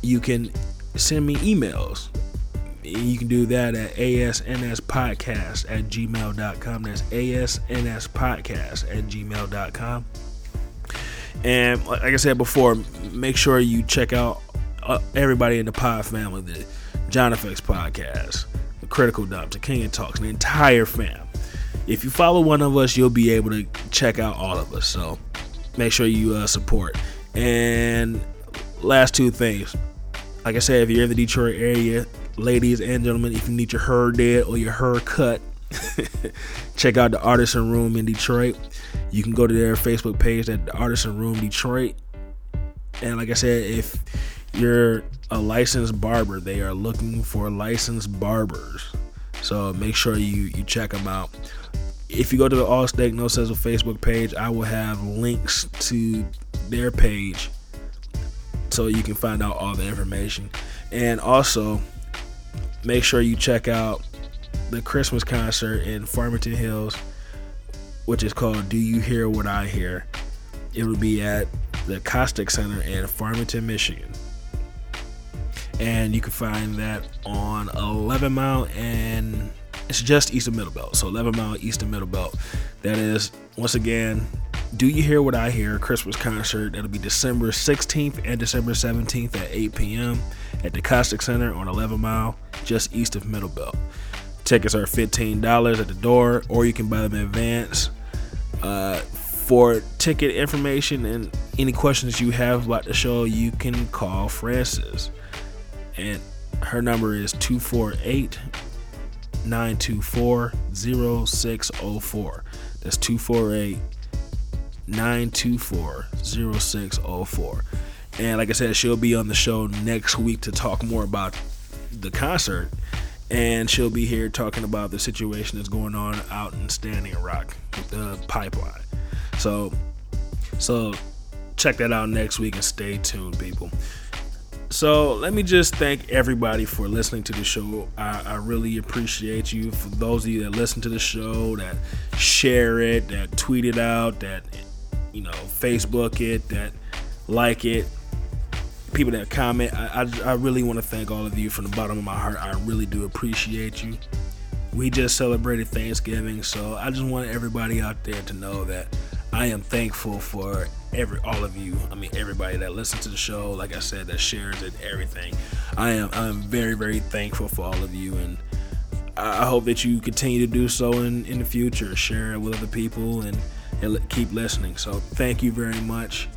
You can send me emails. You can do that at asnspodcast at gmail.com. That's asnspodcast at gmail.com. And like I said before, make sure you check out uh, everybody in the Pod family, the John Effects podcast, the Critical Dumps, the King of Talks, the entire fam. If you follow one of us, you'll be able to check out all of us. So make sure you uh, support. And last two things, like I said, if you're in the Detroit area, ladies and gentlemen, if you need your hair dead or your hair cut, [LAUGHS] check out the Artisan Room in Detroit. You can go to their Facebook page at the Artisan Room Detroit. And like I said, if you're a licensed barber, they are looking for licensed barbers. So make sure you you check them out. If you go to the All Steak No Sizzle Facebook page, I will have links to their page so you can find out all the information. And also, make sure you check out the Christmas concert in Farmington Hills, which is called Do You Hear What I Hear? It will be at the Costick Center in Farmington, Michigan. And you can find that on 11 Mile and it's just east of Middlebelt. So 11 Mile east of Middlebelt. That is, once again, Do You Hear What I Hear? Christmas concert. That'll be December 16th and December 17th at 8 p.m. at the Costick Center on 11 Mile, just east of Middlebelt. Tickets are $15 at the door, or you can buy them in advance. Uh, for ticket information and any questions you have about the show, you can call Francis. And her number is 248 924 0604. That's 248 924 0604. And like I said, she'll be on the show next week to talk more about the concert. And she'll be here talking about the situation that's going on out in Standing Rock the pipeline. So, so check that out next week and stay tuned, people. So let me just thank everybody for listening to the show. I, I really appreciate you. For those of you that listen to the show, that share it, that tweet it out, that you know Facebook it, that like it, people that comment. I, I, I really want to thank all of you from the bottom of my heart. I really do appreciate you. We just celebrated Thanksgiving, so I just want everybody out there to know that I am thankful for every all of you. I mean everybody that listens to the show, like I said, that shares it, everything. I am I'm very, very thankful for all of you and I hope that you continue to do so in, in the future. Share it with other people and and keep listening. So thank you very much.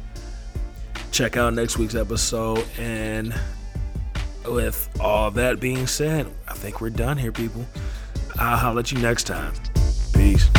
Check out next week's episode. And with all that being said, I think we're done here, people. I'll holler at you next time. Peace.